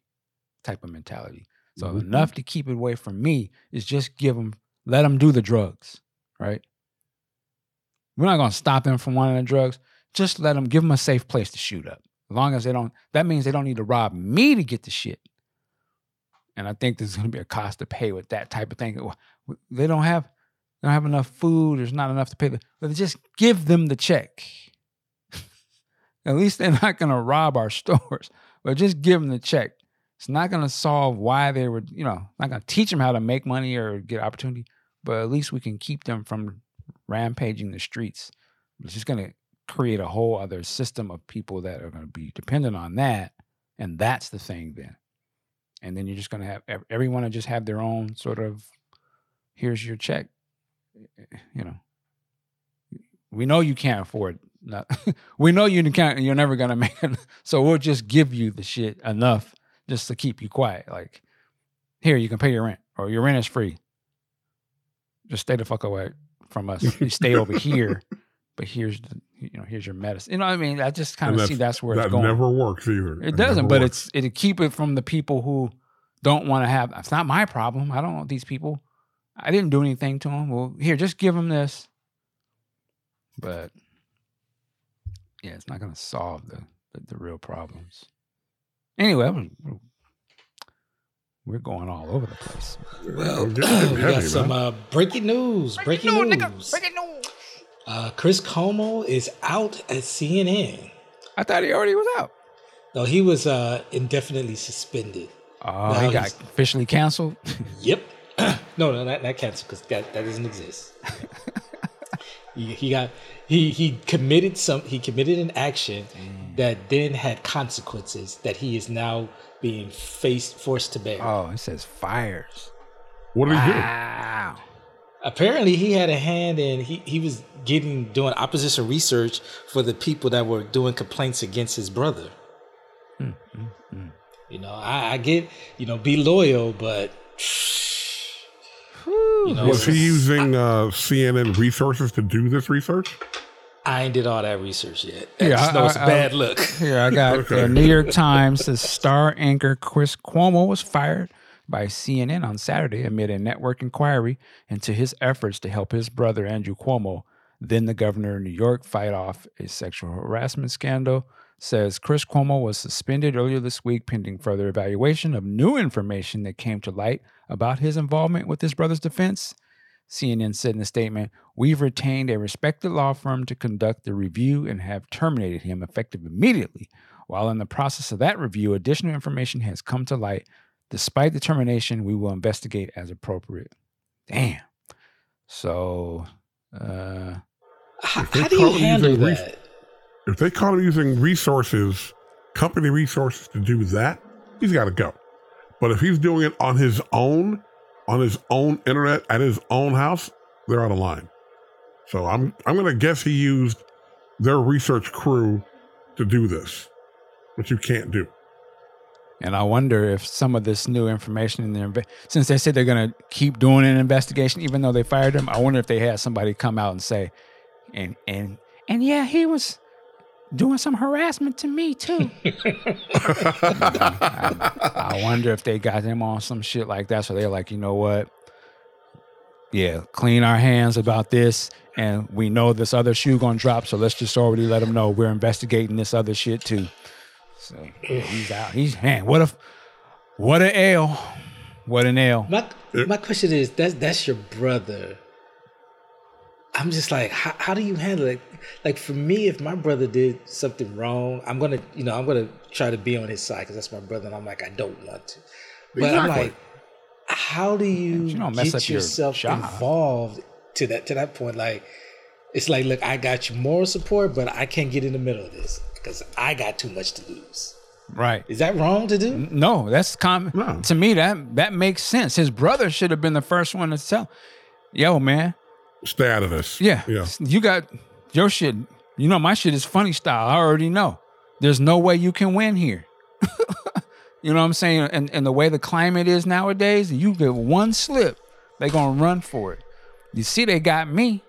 type of mentality. So Mhm. enough to keep it away from me is just give them, let them do the drugs, right? We're not gonna stop them from wanting the drugs. Just let them give them a safe place to shoot up. As long as they don't, that means they don't need to rob me to get the shit. And I think there's gonna be a cost to pay with that type of thing. They don't have, they don't have enough food. There's not enough to pay. The, but just give them the check. At least they're not gonna rob our stores, but just give them the check. It's not gonna solve why they were, you know, not gonna teach them how to make money or get opportunity, but at least we can keep them from rampaging the streets. It's just gonna create a whole other system of people that are gonna be dependent on that, and that's the thing then. And then you're just gonna have everyone to just have their own sort of, here's your check, you know. We know you can't afford. Not, we know you can't. You're never gonna make it. So we'll just give you the shit enough just to keep you quiet. Like, here you can pay your rent, or your rent is free. Just stay the fuck away from us. You stay over here, but here's the, you know here's your medicine. You know what I mean? I just kind of see that's where that it's going. never works either. It doesn't, but works. it's it'll keep it from the people who don't want to have. It's not my problem. I don't want these people. I didn't do anything to him. Well, here, just give him this. But yeah, it's not going to solve the, the the real problems. Anyway, we're- we're going all over the place. Well, We're getting we heavy, got some uh, breaking news. Breaking, news. Breaking news uh, Chris Cuomo is out at CNN. I thought he already was out. No, he was uh, indefinitely suspended. Oh, No, he got officially canceled. Yep. No, no, not, not canceled because that, that doesn't exist. he, he got he he committed some he committed an action mm. that then had consequences that he is now being faced forced to bear. oh, it says fires. what did he do? Wow. Apparently, he had a hand in he he was getting doing opposition research for the people that were doing complaints against his brother. Hmm, You know, I, I get you know be loyal, but you know Was he using uh, CNN resources to do this research? I ain't did all that research yet. I Yeah, just know it's a I- bad look. Here, I got Okay. the New York Times. The star anchor Chris Cuomo was fired by CNN on Saturday amid a network inquiry into his efforts to help his brother Andrew Cuomo, then the governor of New York, fight off a sexual harassment scandal. Says Chris Cuomo was suspended earlier this week pending further evaluation of new information that came to light about his involvement with his brother's defense. CNN said in a statement, We've retained a respected law firm to conduct the review and have terminated him effective immediately. While in the process of that review, additional information has come to light. Despite the termination, we will investigate as appropriate. Damn. So, uh, How, how do you handle that? If they caught him using resources, company resources to do that, he's got to go. But if he's doing it on his own, on his own internet at his own house, they're out of line. So I'm I'm gonna guess he used their research crew to do this, which you can't do. and I wonder if some of this new information in there, since they said they're to keep doing an investigation, even though they fired him, I wonder if they had somebody come out and say, and and and yeah, he was doing some harassment to me too. I, I wonder if they got them on some shit like that. So they're like, you know what? Yeah, clean our hands about this, and we know this other shoe gonna drop. So let's just already let them know we're investigating this other shit too. So he's out. He's man. What a what a L. What an L. My my question is that's that's your brother. I'm just like, how, how do you handle it? Like for me, if my brother did something wrong, I'm gonna, you know, I'm gonna try to be on his side because that's my brother, and I'm like, I don't want to. But I'm like, how do you, You don't mess get up your yourself job. involved to that to that point? Like, it's like, look, I got your moral support, but I can't get in the middle of this because I got too much to lose. Right. Is that wrong to do? No, that's common. No. To me, that that makes sense. His brother should have been the first one to tell. Yo, man. Stay out of this. Yeah. Yeah. You got your shit. You know, my shit is funny style. I already know. There's no way you can win here. you know what I'm saying? And and the way the climate is nowadays, you get one slip, they gonna run for it. You see, they got me.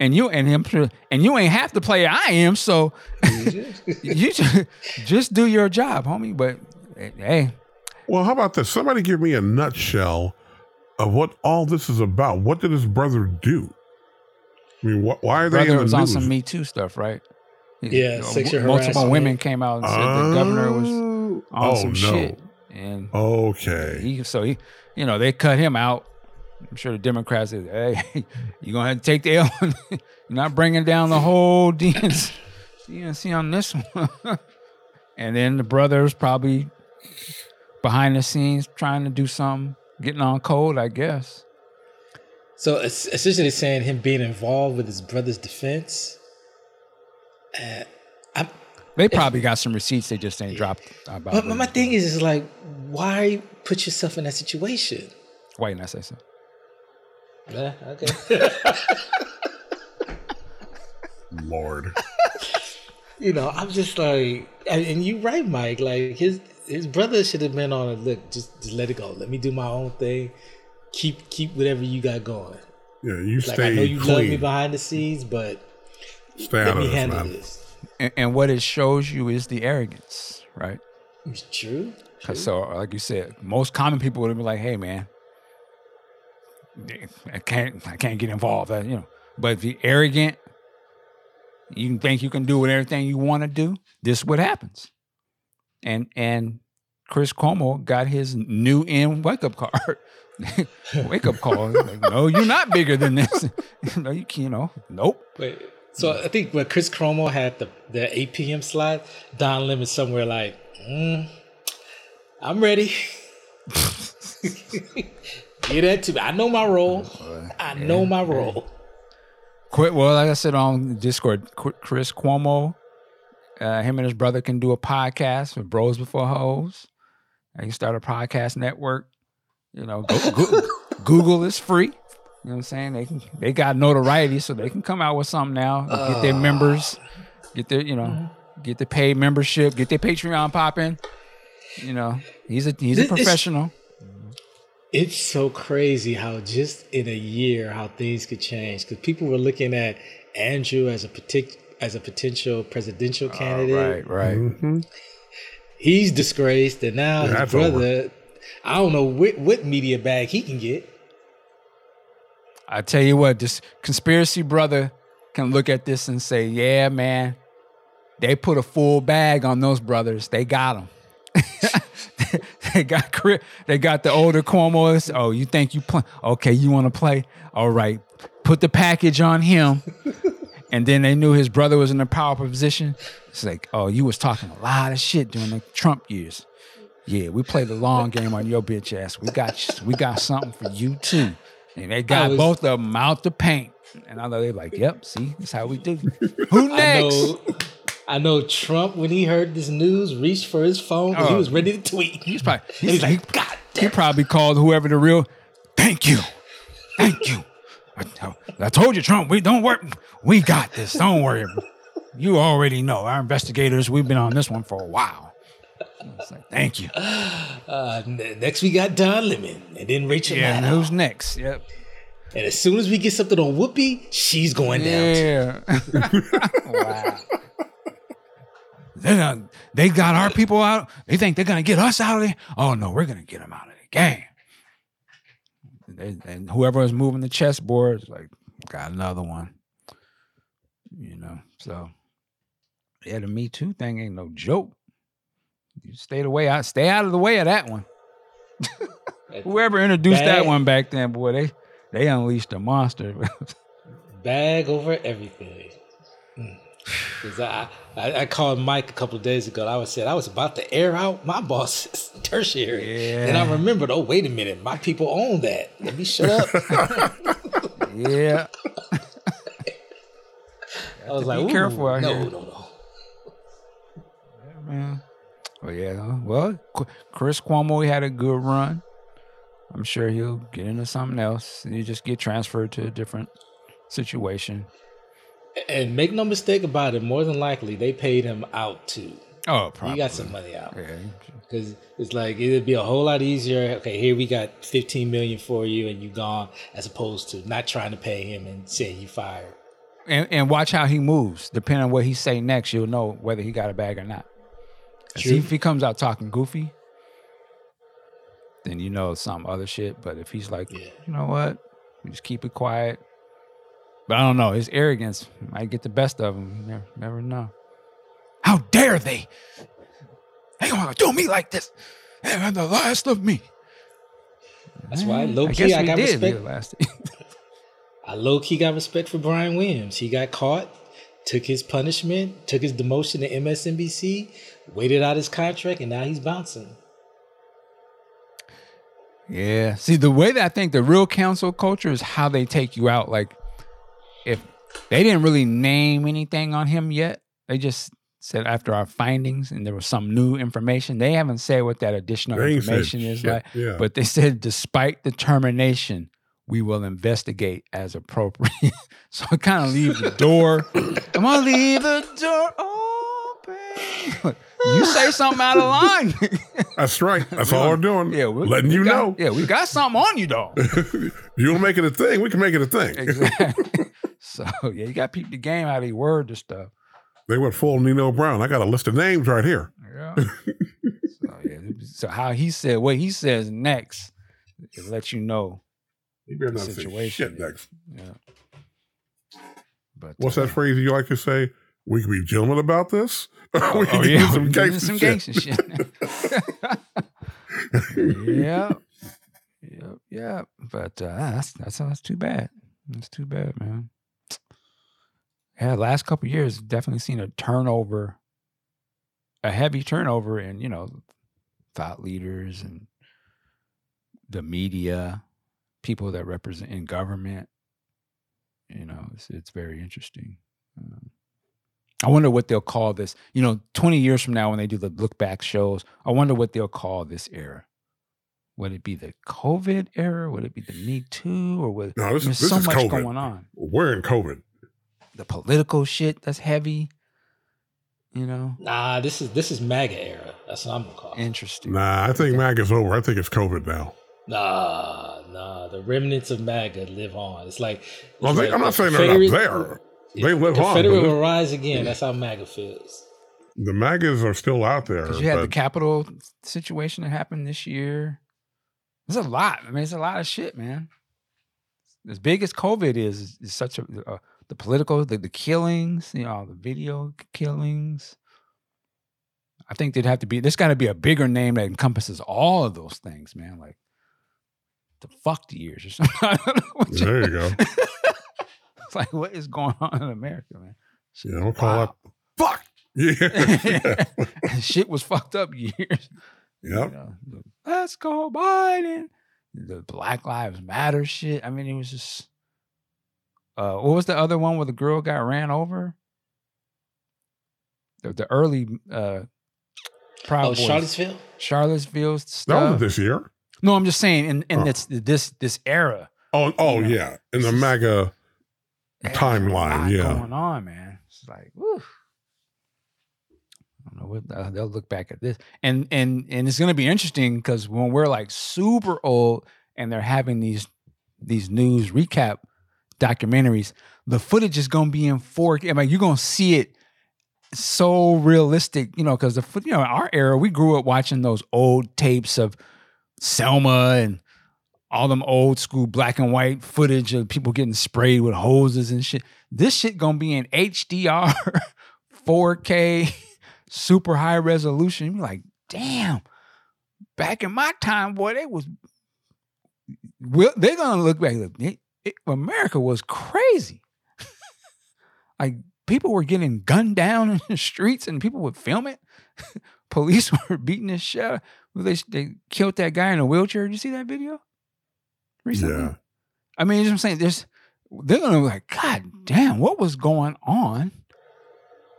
And you and him and you ain't half the player I am, so you just, just do your job, homie. But hey, Well, how about this? Somebody give me a nutshell of what all this is about. What did his brother do? I mean, wh- why are they in Brother the was on news? some Me Too stuff, right? Yeah, You know, sexual multiple harassment. women came out and said the governor was Oh, on oh, some no. shit, and Okay. he so he, you know, they cut him out. I'm sure the Democrats said, "Hey, you're gonna have to take the L. you're not bringing down the whole DNC, DNC on this one." and then the brothers probably behind the scenes trying to do something, getting on cold, I guess. So it's essentially saying him being involved with his brother's defense. Uh, I'm, They probably got some receipts they just ain't dropped about. but my thing is, is like, why put yourself in that situation? Why didn't I say so? Yeah, okay. Lord. you know, I'm just like, and and you right, Mike. Like his his brother should have been on it. Look, just just let it go. Let me do my own thing. Keep keep whatever you got going. Yeah, you Like stay I know you love me behind the scenes, but Stay let out me this, handle man. this. And, and what it shows you is the arrogance, right? It's true. so, like you said, most common people would be like, "Hey, man, I can't, I can't get involved." uh, You know, but if you're arrogant, you think you can do with everything you want to do. This is what happens. And and Chris Cuomo got his new in wake up card, wake up call. Like, no, you're not bigger than this. no, you can't. You know, nope. Wait. So I think when Chris Cuomo had the the 8 p.m. slot, Don Lemon somewhere like, mm, I'm ready. Get that to me. I know my role. I know my role. Quit. Well, like I said on Discord, Chris Cuomo, uh, him and his brother can do a podcast with Bros Before Hoes. They can start a podcast network. You know, go, go, Google is free. You know what I'm saying? They can they got notoriety, so they can come out with something now. Get their members, get their you know, get the paid membership, get their Patreon popping. You know, he's a he's a is- professional. It's so crazy how just in a year how things could change. Because people were looking at Andrew as a partic- as a potential presidential candidate. right, right. Mhm. He's disgraced, and now his That's brother. I don't know what, what media bag he can get. I tell you what, this conspiracy brother can look at this and say, "Yeah, man, they put a full bag on those brothers. They got them. they got they got the older Cuomo's. Oh, you think you play? Okay, you want to play? All right, put the package on him." And then they knew his brother was in a powerful position. It's like, oh, you was talking a lot of shit during the Trump years. Yeah, we played the long game on your bitch ass. We got we got something for you too. And they got was- both of them out the paint. And I know they're like, yep, see, that's how we do. Who I know, I know Trump when he heard this news reached for his phone 'cause he Oh. was ready to tweet. He's probably And he's like, God he probably called whoever the real. Thank you, thank you. I, I told you, Trump. We don't work. We got this. Don't worry. You already know our investigators. We've been on this one for a while. Like, thank you. Uh, next we got Don Lemon, and then Rachel Yeah, Maddow. who's next? Yep. And as soon as we get something on Whoopi, she's going down. too. Yeah. wow. They got our people out. They think they're gonna get us out of there. Oh no, we're gonna get them out of the game. They, and whoever is moving the chessboard is like, got another one. You know, so yeah, the Me Too thing ain't no joke. You stay the way out, stay out of the way of that one. Whoever introduced that one back then, boy, they they unleashed a monster. Bag over everything. Mm. Because I, I I called Mike a couple of days ago. I was said I was about to air out my boss's tertiary, and I remembered. Oh wait a minute, my people own that. Let me shut up. yeah. I was like, be careful out no, here. no, no. no. man. Well, yeah. Well, Chris Cuomo had a good run. I'm sure he'll get into something else. You just get transferred to a different situation. And make no mistake about it. More than likely, they paid him out too. Oh, He probably. got some money out. Yeah. Because it's like it'd be a whole lot easier. Okay, here we got 15 million for you, and you gone, as opposed to not trying to pay him and saying you fired. And, and watch how he moves. Depending on what he say next, you'll know whether he got a bag or not. True. If he comes out talking goofy, then you know some other shit. But if he's like, Yeah. you know what, we just keep it quiet. But I don't know. His arrogance might get the best of him. You never, never know. How dare they? They gonna do me like this? They're the last of me. That's why, Eh, low I key, guess I got did respect. the last. I low key got respect for Brian Williams. He got caught, took his punishment, took his demotion to MSNBC, waited out his contract, and now he's bouncing. Yeah. See, the way that I think the real council culture is how they take you out. Like, if they didn't really name anything on him yet, they just said after our findings and there was some new information. They haven't said what that additional They information is shit, like, yeah. but they said despite the termination, we will investigate as appropriate. so it kind of leaves the door. I'm gonna leave the door open. you say something out of line. That's right. That's all we're doing. Yeah, we're letting you got- know. Yeah, we got something on you, though. you want to make it a thing? We can make it a thing. exactly. So yeah, you got to peep the game out of your word and stuff. They went full Nino Brown. I got a list of names right here. Yeah. so yeah, so how he said what he says next, it lets you know. You better The not say situation, shit next. Yeah. But What's uh, that phrase you like to say? We can be gentlemen about this. we Oh, can oh, yeah, into some we gangster shit. shit. yeah. Yep. Yeah. But uh, that's that's that's too bad. That's too bad, man. Yeah, last couple years definitely seen a turnover, a heavy turnover in you know thought leaders and the media, people that represent in government. You know, it's, it's very interesting. Um, I wonder what they'll call this. You know, 20 years from now when they do the look back shows, I wonder what they'll call this era. Would it be the COVID era? Would it be the Me Too? Or would No, this, there's this so is much COVID. going on? We're in COVID. The political shit that's heavy. You know? Nah, this is this is MAGA era. That's what I'm gonna call. it. Interesting. Nah, I think MAG is over. I think it's COVID now. Nah, nah. The remnants of MAGA live on. It's like. Well, it's they, like I'm the not saying they're not there. They live on. Confederate but will rise again. That's how MAGA feels. The MAGAs are still out there. Because you had the but Capitol situation that happened this year. There's a lot. I mean, it's a lot of shit, man. As big as COVID is, is such a uh, the political, the, the killings, you know, the video killings. I think there'd have to be. There's got to be a bigger name that encompasses all of those things, man. Like the fucked years or something. Don't know you- there you go. it's like what is going on in America, man? Shit, Yeah, we'll call wow. it fuck. Yeah. shit was fucked up years. You yep. know, the, Let's go Biden. The Black Lives Matter shit. I mean, it was just. Uh, what was the other one where the girl got ran over? The, the early uh, Proud Oh, Boys. Charlottesville. Charlottesville That wasn't this year. no, I'm just saying in, in Oh. this this this era. Oh, oh Yeah. yeah. In the MAGA Timeline, there's a lot yeah. going on, man. It's like, whew. I don't know what uh, they'll look back at this, and and and it's gonna be interesting because when we're like super old and they're having these these news recap documentaries, the footage is gonna be in 4K. I mean, you're gonna see it so realistic, you know, because the you know, our era, we grew up watching those old tapes of Selma and all them old school black and white footage of people getting sprayed with hoses and shit. This shit gonna be in HDR, 4K, super high resolution. You're like, damn. Back in my time, boy, they was. Well, they're gonna look back. Look, it, America was crazy. like people were getting gunned down in the streets, and people would film it. Police were beating the shit. out- They they killed that guy in a wheelchair. Did you see that video? Recently? Yeah. I mean, you know what I'm saying there's they're gonna be like, God damn, what was going on?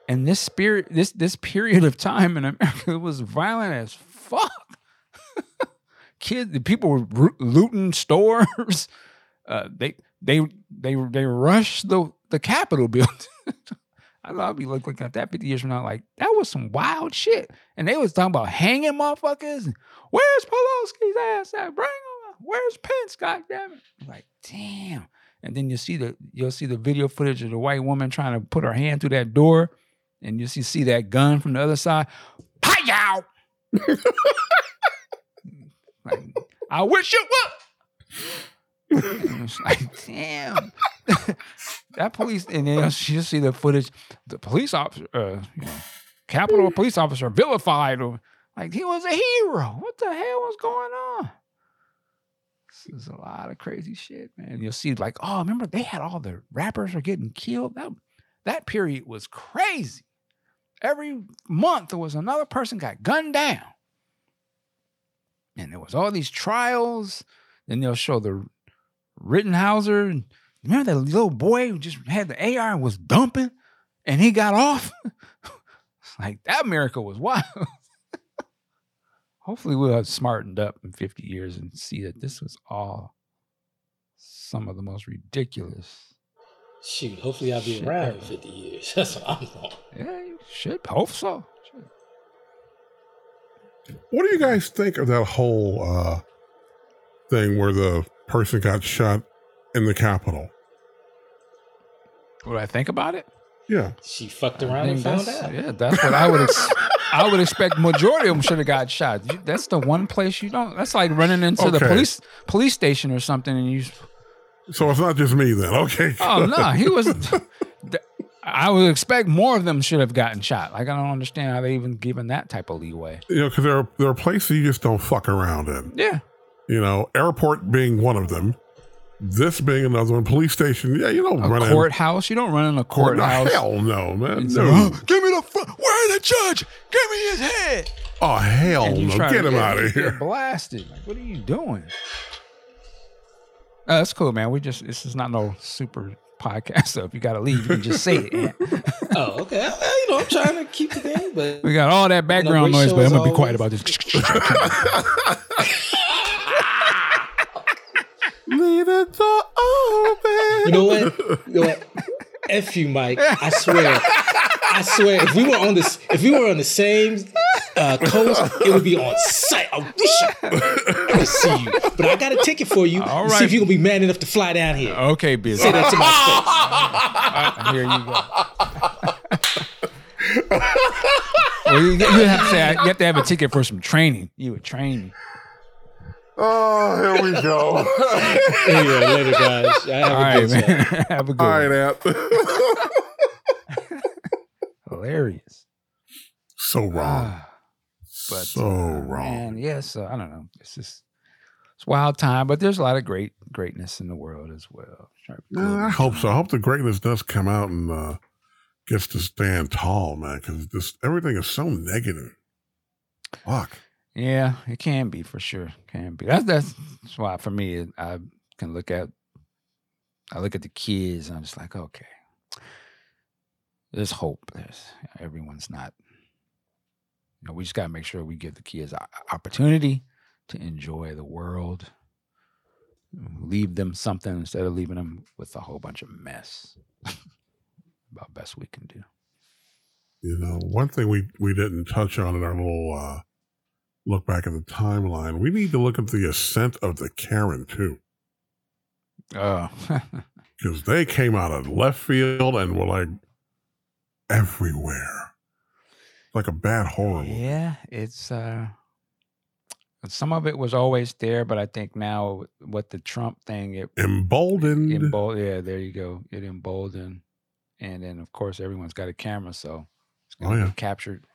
And this spirit, this this period of time in America was violent as fuck. Kids, the people were looting stores. Uh, they they they they rushed the the Capitol building. I I'd be looking at that 50 years from now, like that was some wild shit. And they was talking about hanging motherfuckers. Where's Pelosi's ass at? Bring him. Where's Pence? God damn it! I'm like, damn. And then you see the you'll see the video footage of the white woman trying to put her hand through that door, and you see see that gun from the other side. Yow! like, I wish you would. Like, damn. that police, and then you just see the footage. The police officer, uh, you know, Capitol police officer vilified, or like he was a hero. What the hell was going on? This is a lot of crazy shit, man. You'll see, like, oh, remember they had all the rappers are getting killed. That that period was crazy. Every month there was another person got gunned down. And there was all these trials. Then they'll show the Rittenhauser. Remember that little boy who just had the AR and was dumping and he got off? Like that miracle was wild. Hopefully we'll have smartened up in 50 years and see that this was all some of the most ridiculous. Shoot, hopefully I'll be Shit, around in 50 years. That's what I'm going. Yeah, you should hope so. What do you guys think of that whole uh, thing where the person got shot in the Capitol? What do I think about it? Yeah. She fucked around and found out. Yeah, that's what I would. Ex- I would expect majority of them should have got shot. You- That's the one place you don't. That's like running into the police police station or something, and you. So it's not just me then. Okay. Oh no, he was. I would expect more of them should have gotten shot. Like I don't understand how they even given that type of leeway. You know, because there are, there are places you just don't fuck around in. Yeah, You know, airport being one of them, this being another one, police station. Yeah, you don't a run courthouse. You don't run in a in court. No, courthouse. hell no, man. No. like, "Oh, give me the fu- where's the judge? Give me his head. Oh hell no! try Get to him out of here. Blasted. Like, what are you doing? Oh, that's cool, man. We just this is not no super podcast, so if you gotta leave, you can just say it. Oh, okay. Well, you know, I'm trying to keep the thing, but We got all that background noise, but I'm gonna be quiet always. about this. Leave the door open. you know what? You know what? F you, Mike. I swear. I swear, if we were on this, if we were on the same uh, coast, it would be on site. I wish I could see you, but I got a ticket for you. All to See if you're gonna be man enough to fly down here. Okay, biz. Say that to my face. Here you go. well, you, you have to say you have to have a ticket for some training. You would train me. Oh, here we go. Anyway, later, guys. I have All a right, good one. man. have a good All one. right, Ant. Hilarious. so wrong. Ah, but so uh, wrong. And yes, uh, I don't know. It's just it's wild time, but there's a lot of great greatness in the world as well. Try Yeah, I hope so. I hope the greatness does come out and uh, gets to stand tall, man. Because this everything is so negative. Fuck. Yeah, it can be for sure. Can be. That's that's, why for me I can look at I look at the kids and I'm just like, okay. There's hope. There's everyone's not you know, we just gotta make sure we give the kids opportunity to enjoy the world. Leave them something instead of leaving them with a whole bunch of mess. About best we can do. You know, one thing we we didn't touch on in our little uh, look back at the timeline. We need to look at the ascent of the Karen too, Oh, because they came out of left field and were like everywhere, like a bad horror movie. Yeah, it's uh some of it was always there, but I think now what the Trump thing it Emboldened. embold yeah, there you go. It emboldened. And then of course everyone's got a camera, so it's Oh, gonna yeah. be captured.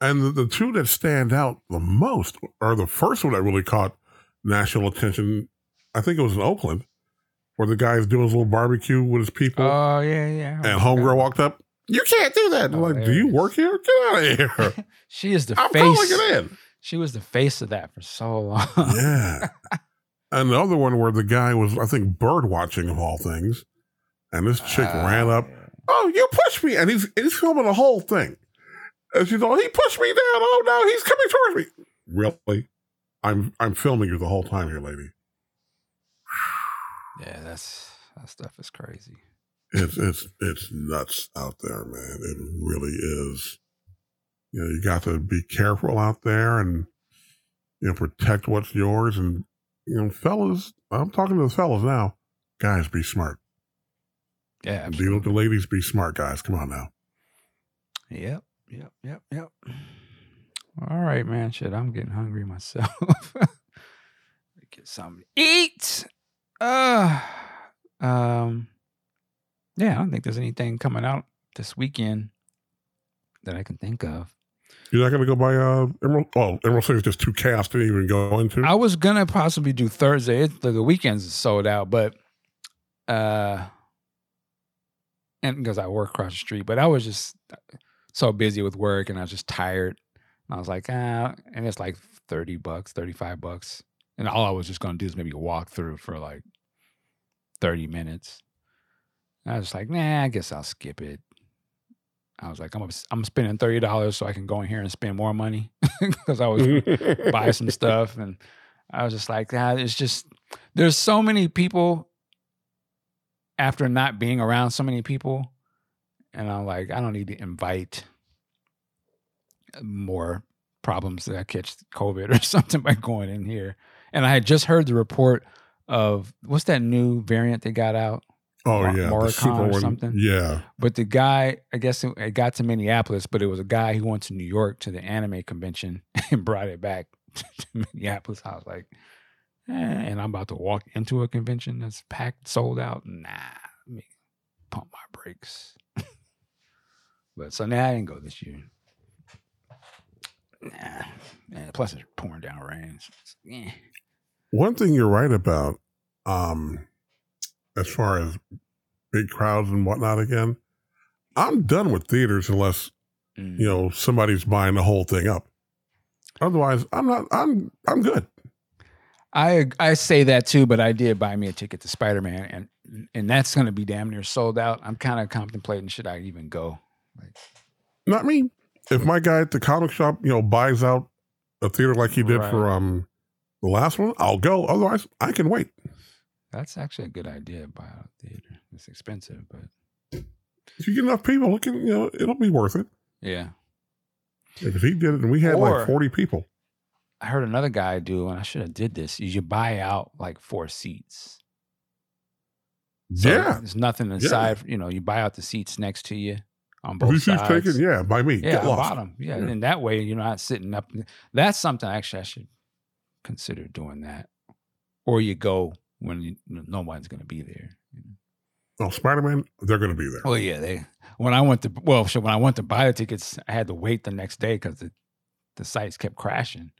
And the, the two that stand out the most are the first one that really caught national attention. I think it was in Oakland, where the guy's doing his little barbecue with his people, Oh yeah, yeah. and homegirl walked up. You can't do that. I'm like, do you work here? Get out of here! She is the I'm calling face. it in. She was the face of that for so long. Yeah. and the other one where the guy was, I think, bird watching of all things, and this chick Ah, ran up. Oh, you pushed me, and he's he's filming the whole thing. And she's all, he pushed me down. Oh no, he's coming towards me. Really? I'm I'm filming you the whole time here, lady. Yeah, that's that stuff is crazy. It's it's it's nuts out there, man. It really is. You know, you got to be careful out there and you know protect what's yours. And you know, fellas, I'm talking to the fellas now. Guys, be smart. Yeah, Deal with the ladies. Be smart, guys. Come on now. Yep, yep, yep, yep. All right, man. Shit, I'm getting hungry myself. get something to eat. Uh, um, yeah, I don't think there's anything coming out this weekend that I can think of. You're not going to go by uh, Emerald? Well, Emerald City is just too chaos to even go into. I was gonna possibly do Thursday. It, the, the weekends is sold out, but uh, and because I work across the street, but I was just so busy with work and I was just tired. And I was like, ah, and it's like thirty bucks, thirty five bucks, and all I was just gonna do is maybe walk through for like thirty minutes. And I was like, nah, I guess I'll skip it. I was like, I'm I'm spending thirty dollars so I can go in here and spend more money because I was buy some stuff and I was just like, ah, it's just there's so many people after not being around so many people, and I'm like, I don't need to invite more problems that I catch COVID or something by going in here. And I had just heard the report of what's that new variant they got out? oh Mar- yeah, Omicron or one. something? Yeah, But the guy, I guess it, it got to Minneapolis, but it was a guy who went to New York to the anime convention and brought it back to Minneapolis. I was like, eh, and I'm about to walk into a convention that's packed, sold out. Nah, let me pump my brakes. But so now I didn't go this year. Nah, man, plus it's pouring down rain. One thing you're right about, um, as far as big crowds and whatnot. Again, I'm done with theaters unless Mm. you know somebody's buying the whole thing up. Otherwise, I'm not. I'm I'm good. I I say that too, but I did buy me a ticket to Spider Man, and and that's going to be damn near sold out. I'm kind of contemplating should I even go? Not me. If my guy at the comic shop, you know, buys out a theater like he did for um the last one, I'll go. Otherwise, I can wait. that's actually a good idea. Buy out a theater. It's expensive, but If you get enough people, it can, you know, it'll be worth it. yeah. Because he did it, and we had Or- like 40 people. I heard another guy do, and I should have did this. Is you buy out like four seats. So yeah. there's nothing inside. You know, you buy out the seats next to you on both you sides. taken, yeah, by me. Yeah, Get I lost. bought. Yeah, Yeah. and that way you're not sitting up. That's something actually I should consider doing that. Or you go when you, no one's going to be there. Oh, Spider Man, they're going to be there. Oh yeah, they. When I went to well, so when I went to buy the tickets, I had to wait the next day because the the sites kept crashing.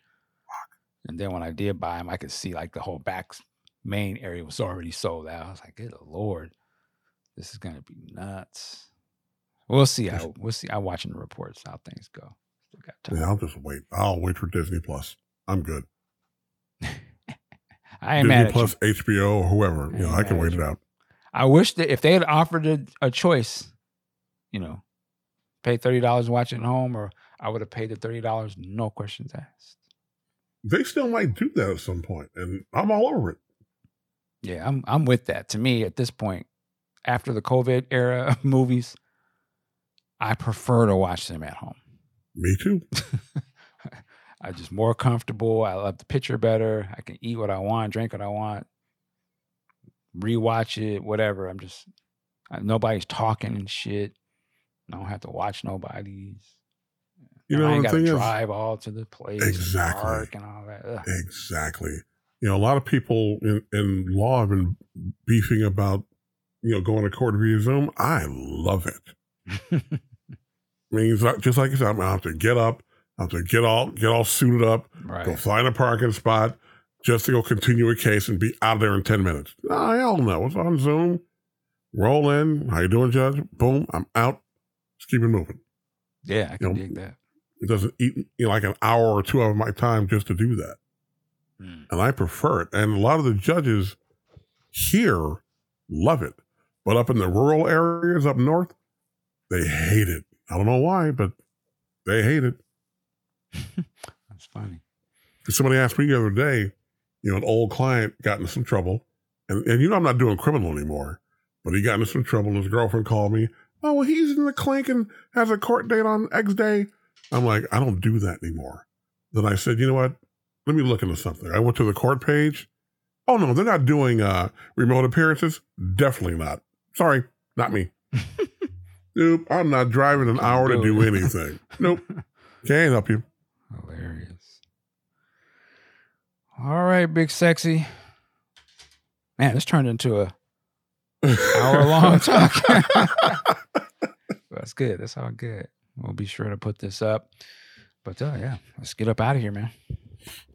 And then when I did buy them, I could see like the whole back main area was already sold out. I was like, "Good lord, this is gonna be nuts." We'll see how we'll see. I'm watching the reports how things go. Still got time. Yeah, I'll just wait. I'll wait for Disney Plus. I'm good. I mad Disney Plus, you. HBO, or whoever. You know, I can wait at it out. I wish that if they had offered a, a choice, you know, pay thirty dollars and watch it at home, or I would have paid the thirty dollars, no questions asked. They still might do that at some point, and I'm all over it. Yeah, I'm I'm with that. To me, at this point, after the COVID era of movies, I prefer to watch them at home. Me too. I just more comfortable. I love the picture better. I can eat what I want, drink what I want, rewatch it, whatever. I'm just I, nobody's talking and shit. I don't have to watch nobody's. You And I know, ain't the got to thing is, drive all to the place, Exactly. and all that. Ugh. Exactly. You know, a lot of people in, in law have been beefing about, you know, going to court via Zoom. I love it. I mean, just like you said, I'm gonna have to get up, I have to get all get all suited up, go find a parking spot just to go continue a case and be out of there in 10 minutes. Oh, hell no. It's on Zoom. Roll in. How you doing, Judge? Boom. I'm out. Just keep it moving. Yeah, I can You know, dig that. It doesn't eat you know, like an hour or two of my time just to do that. Mm. and I prefer it. And a lot of the judges here love it, but up in the rural areas up north, they hate it. I don't know why, but they hate it. That's funny. Somebody asked me the other day, you know, an old client got into some trouble, and, and you know I'm not doing criminal anymore, but he got into some trouble. and His girlfriend called me. Oh, well, he's in the clink and has a court date on X day. I'm like, I don't do that anymore. Then I said, you know what? Let me look into something. I went to the court page. Oh no, they're not doing uh, remote appearances. Definitely not. Sorry, not me. nope, I'm not driving an hour to Do anything. Nope, can't help you. Hilarious. All right, big sexy. Man, this turned into a hour long talk. That's good. That's all good. We'll be sure to put this up. But uh, yeah, let's get up out of here, man.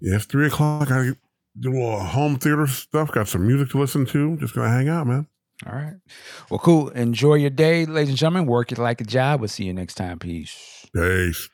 Yeah, it's three o'clock. I do a little home theater stuff. Got some music to listen to. Just gonna hang out, man. All right. Well, cool. Enjoy your day, ladies and gentlemen. Work it like a job. We'll see you next time. Peace. Peace.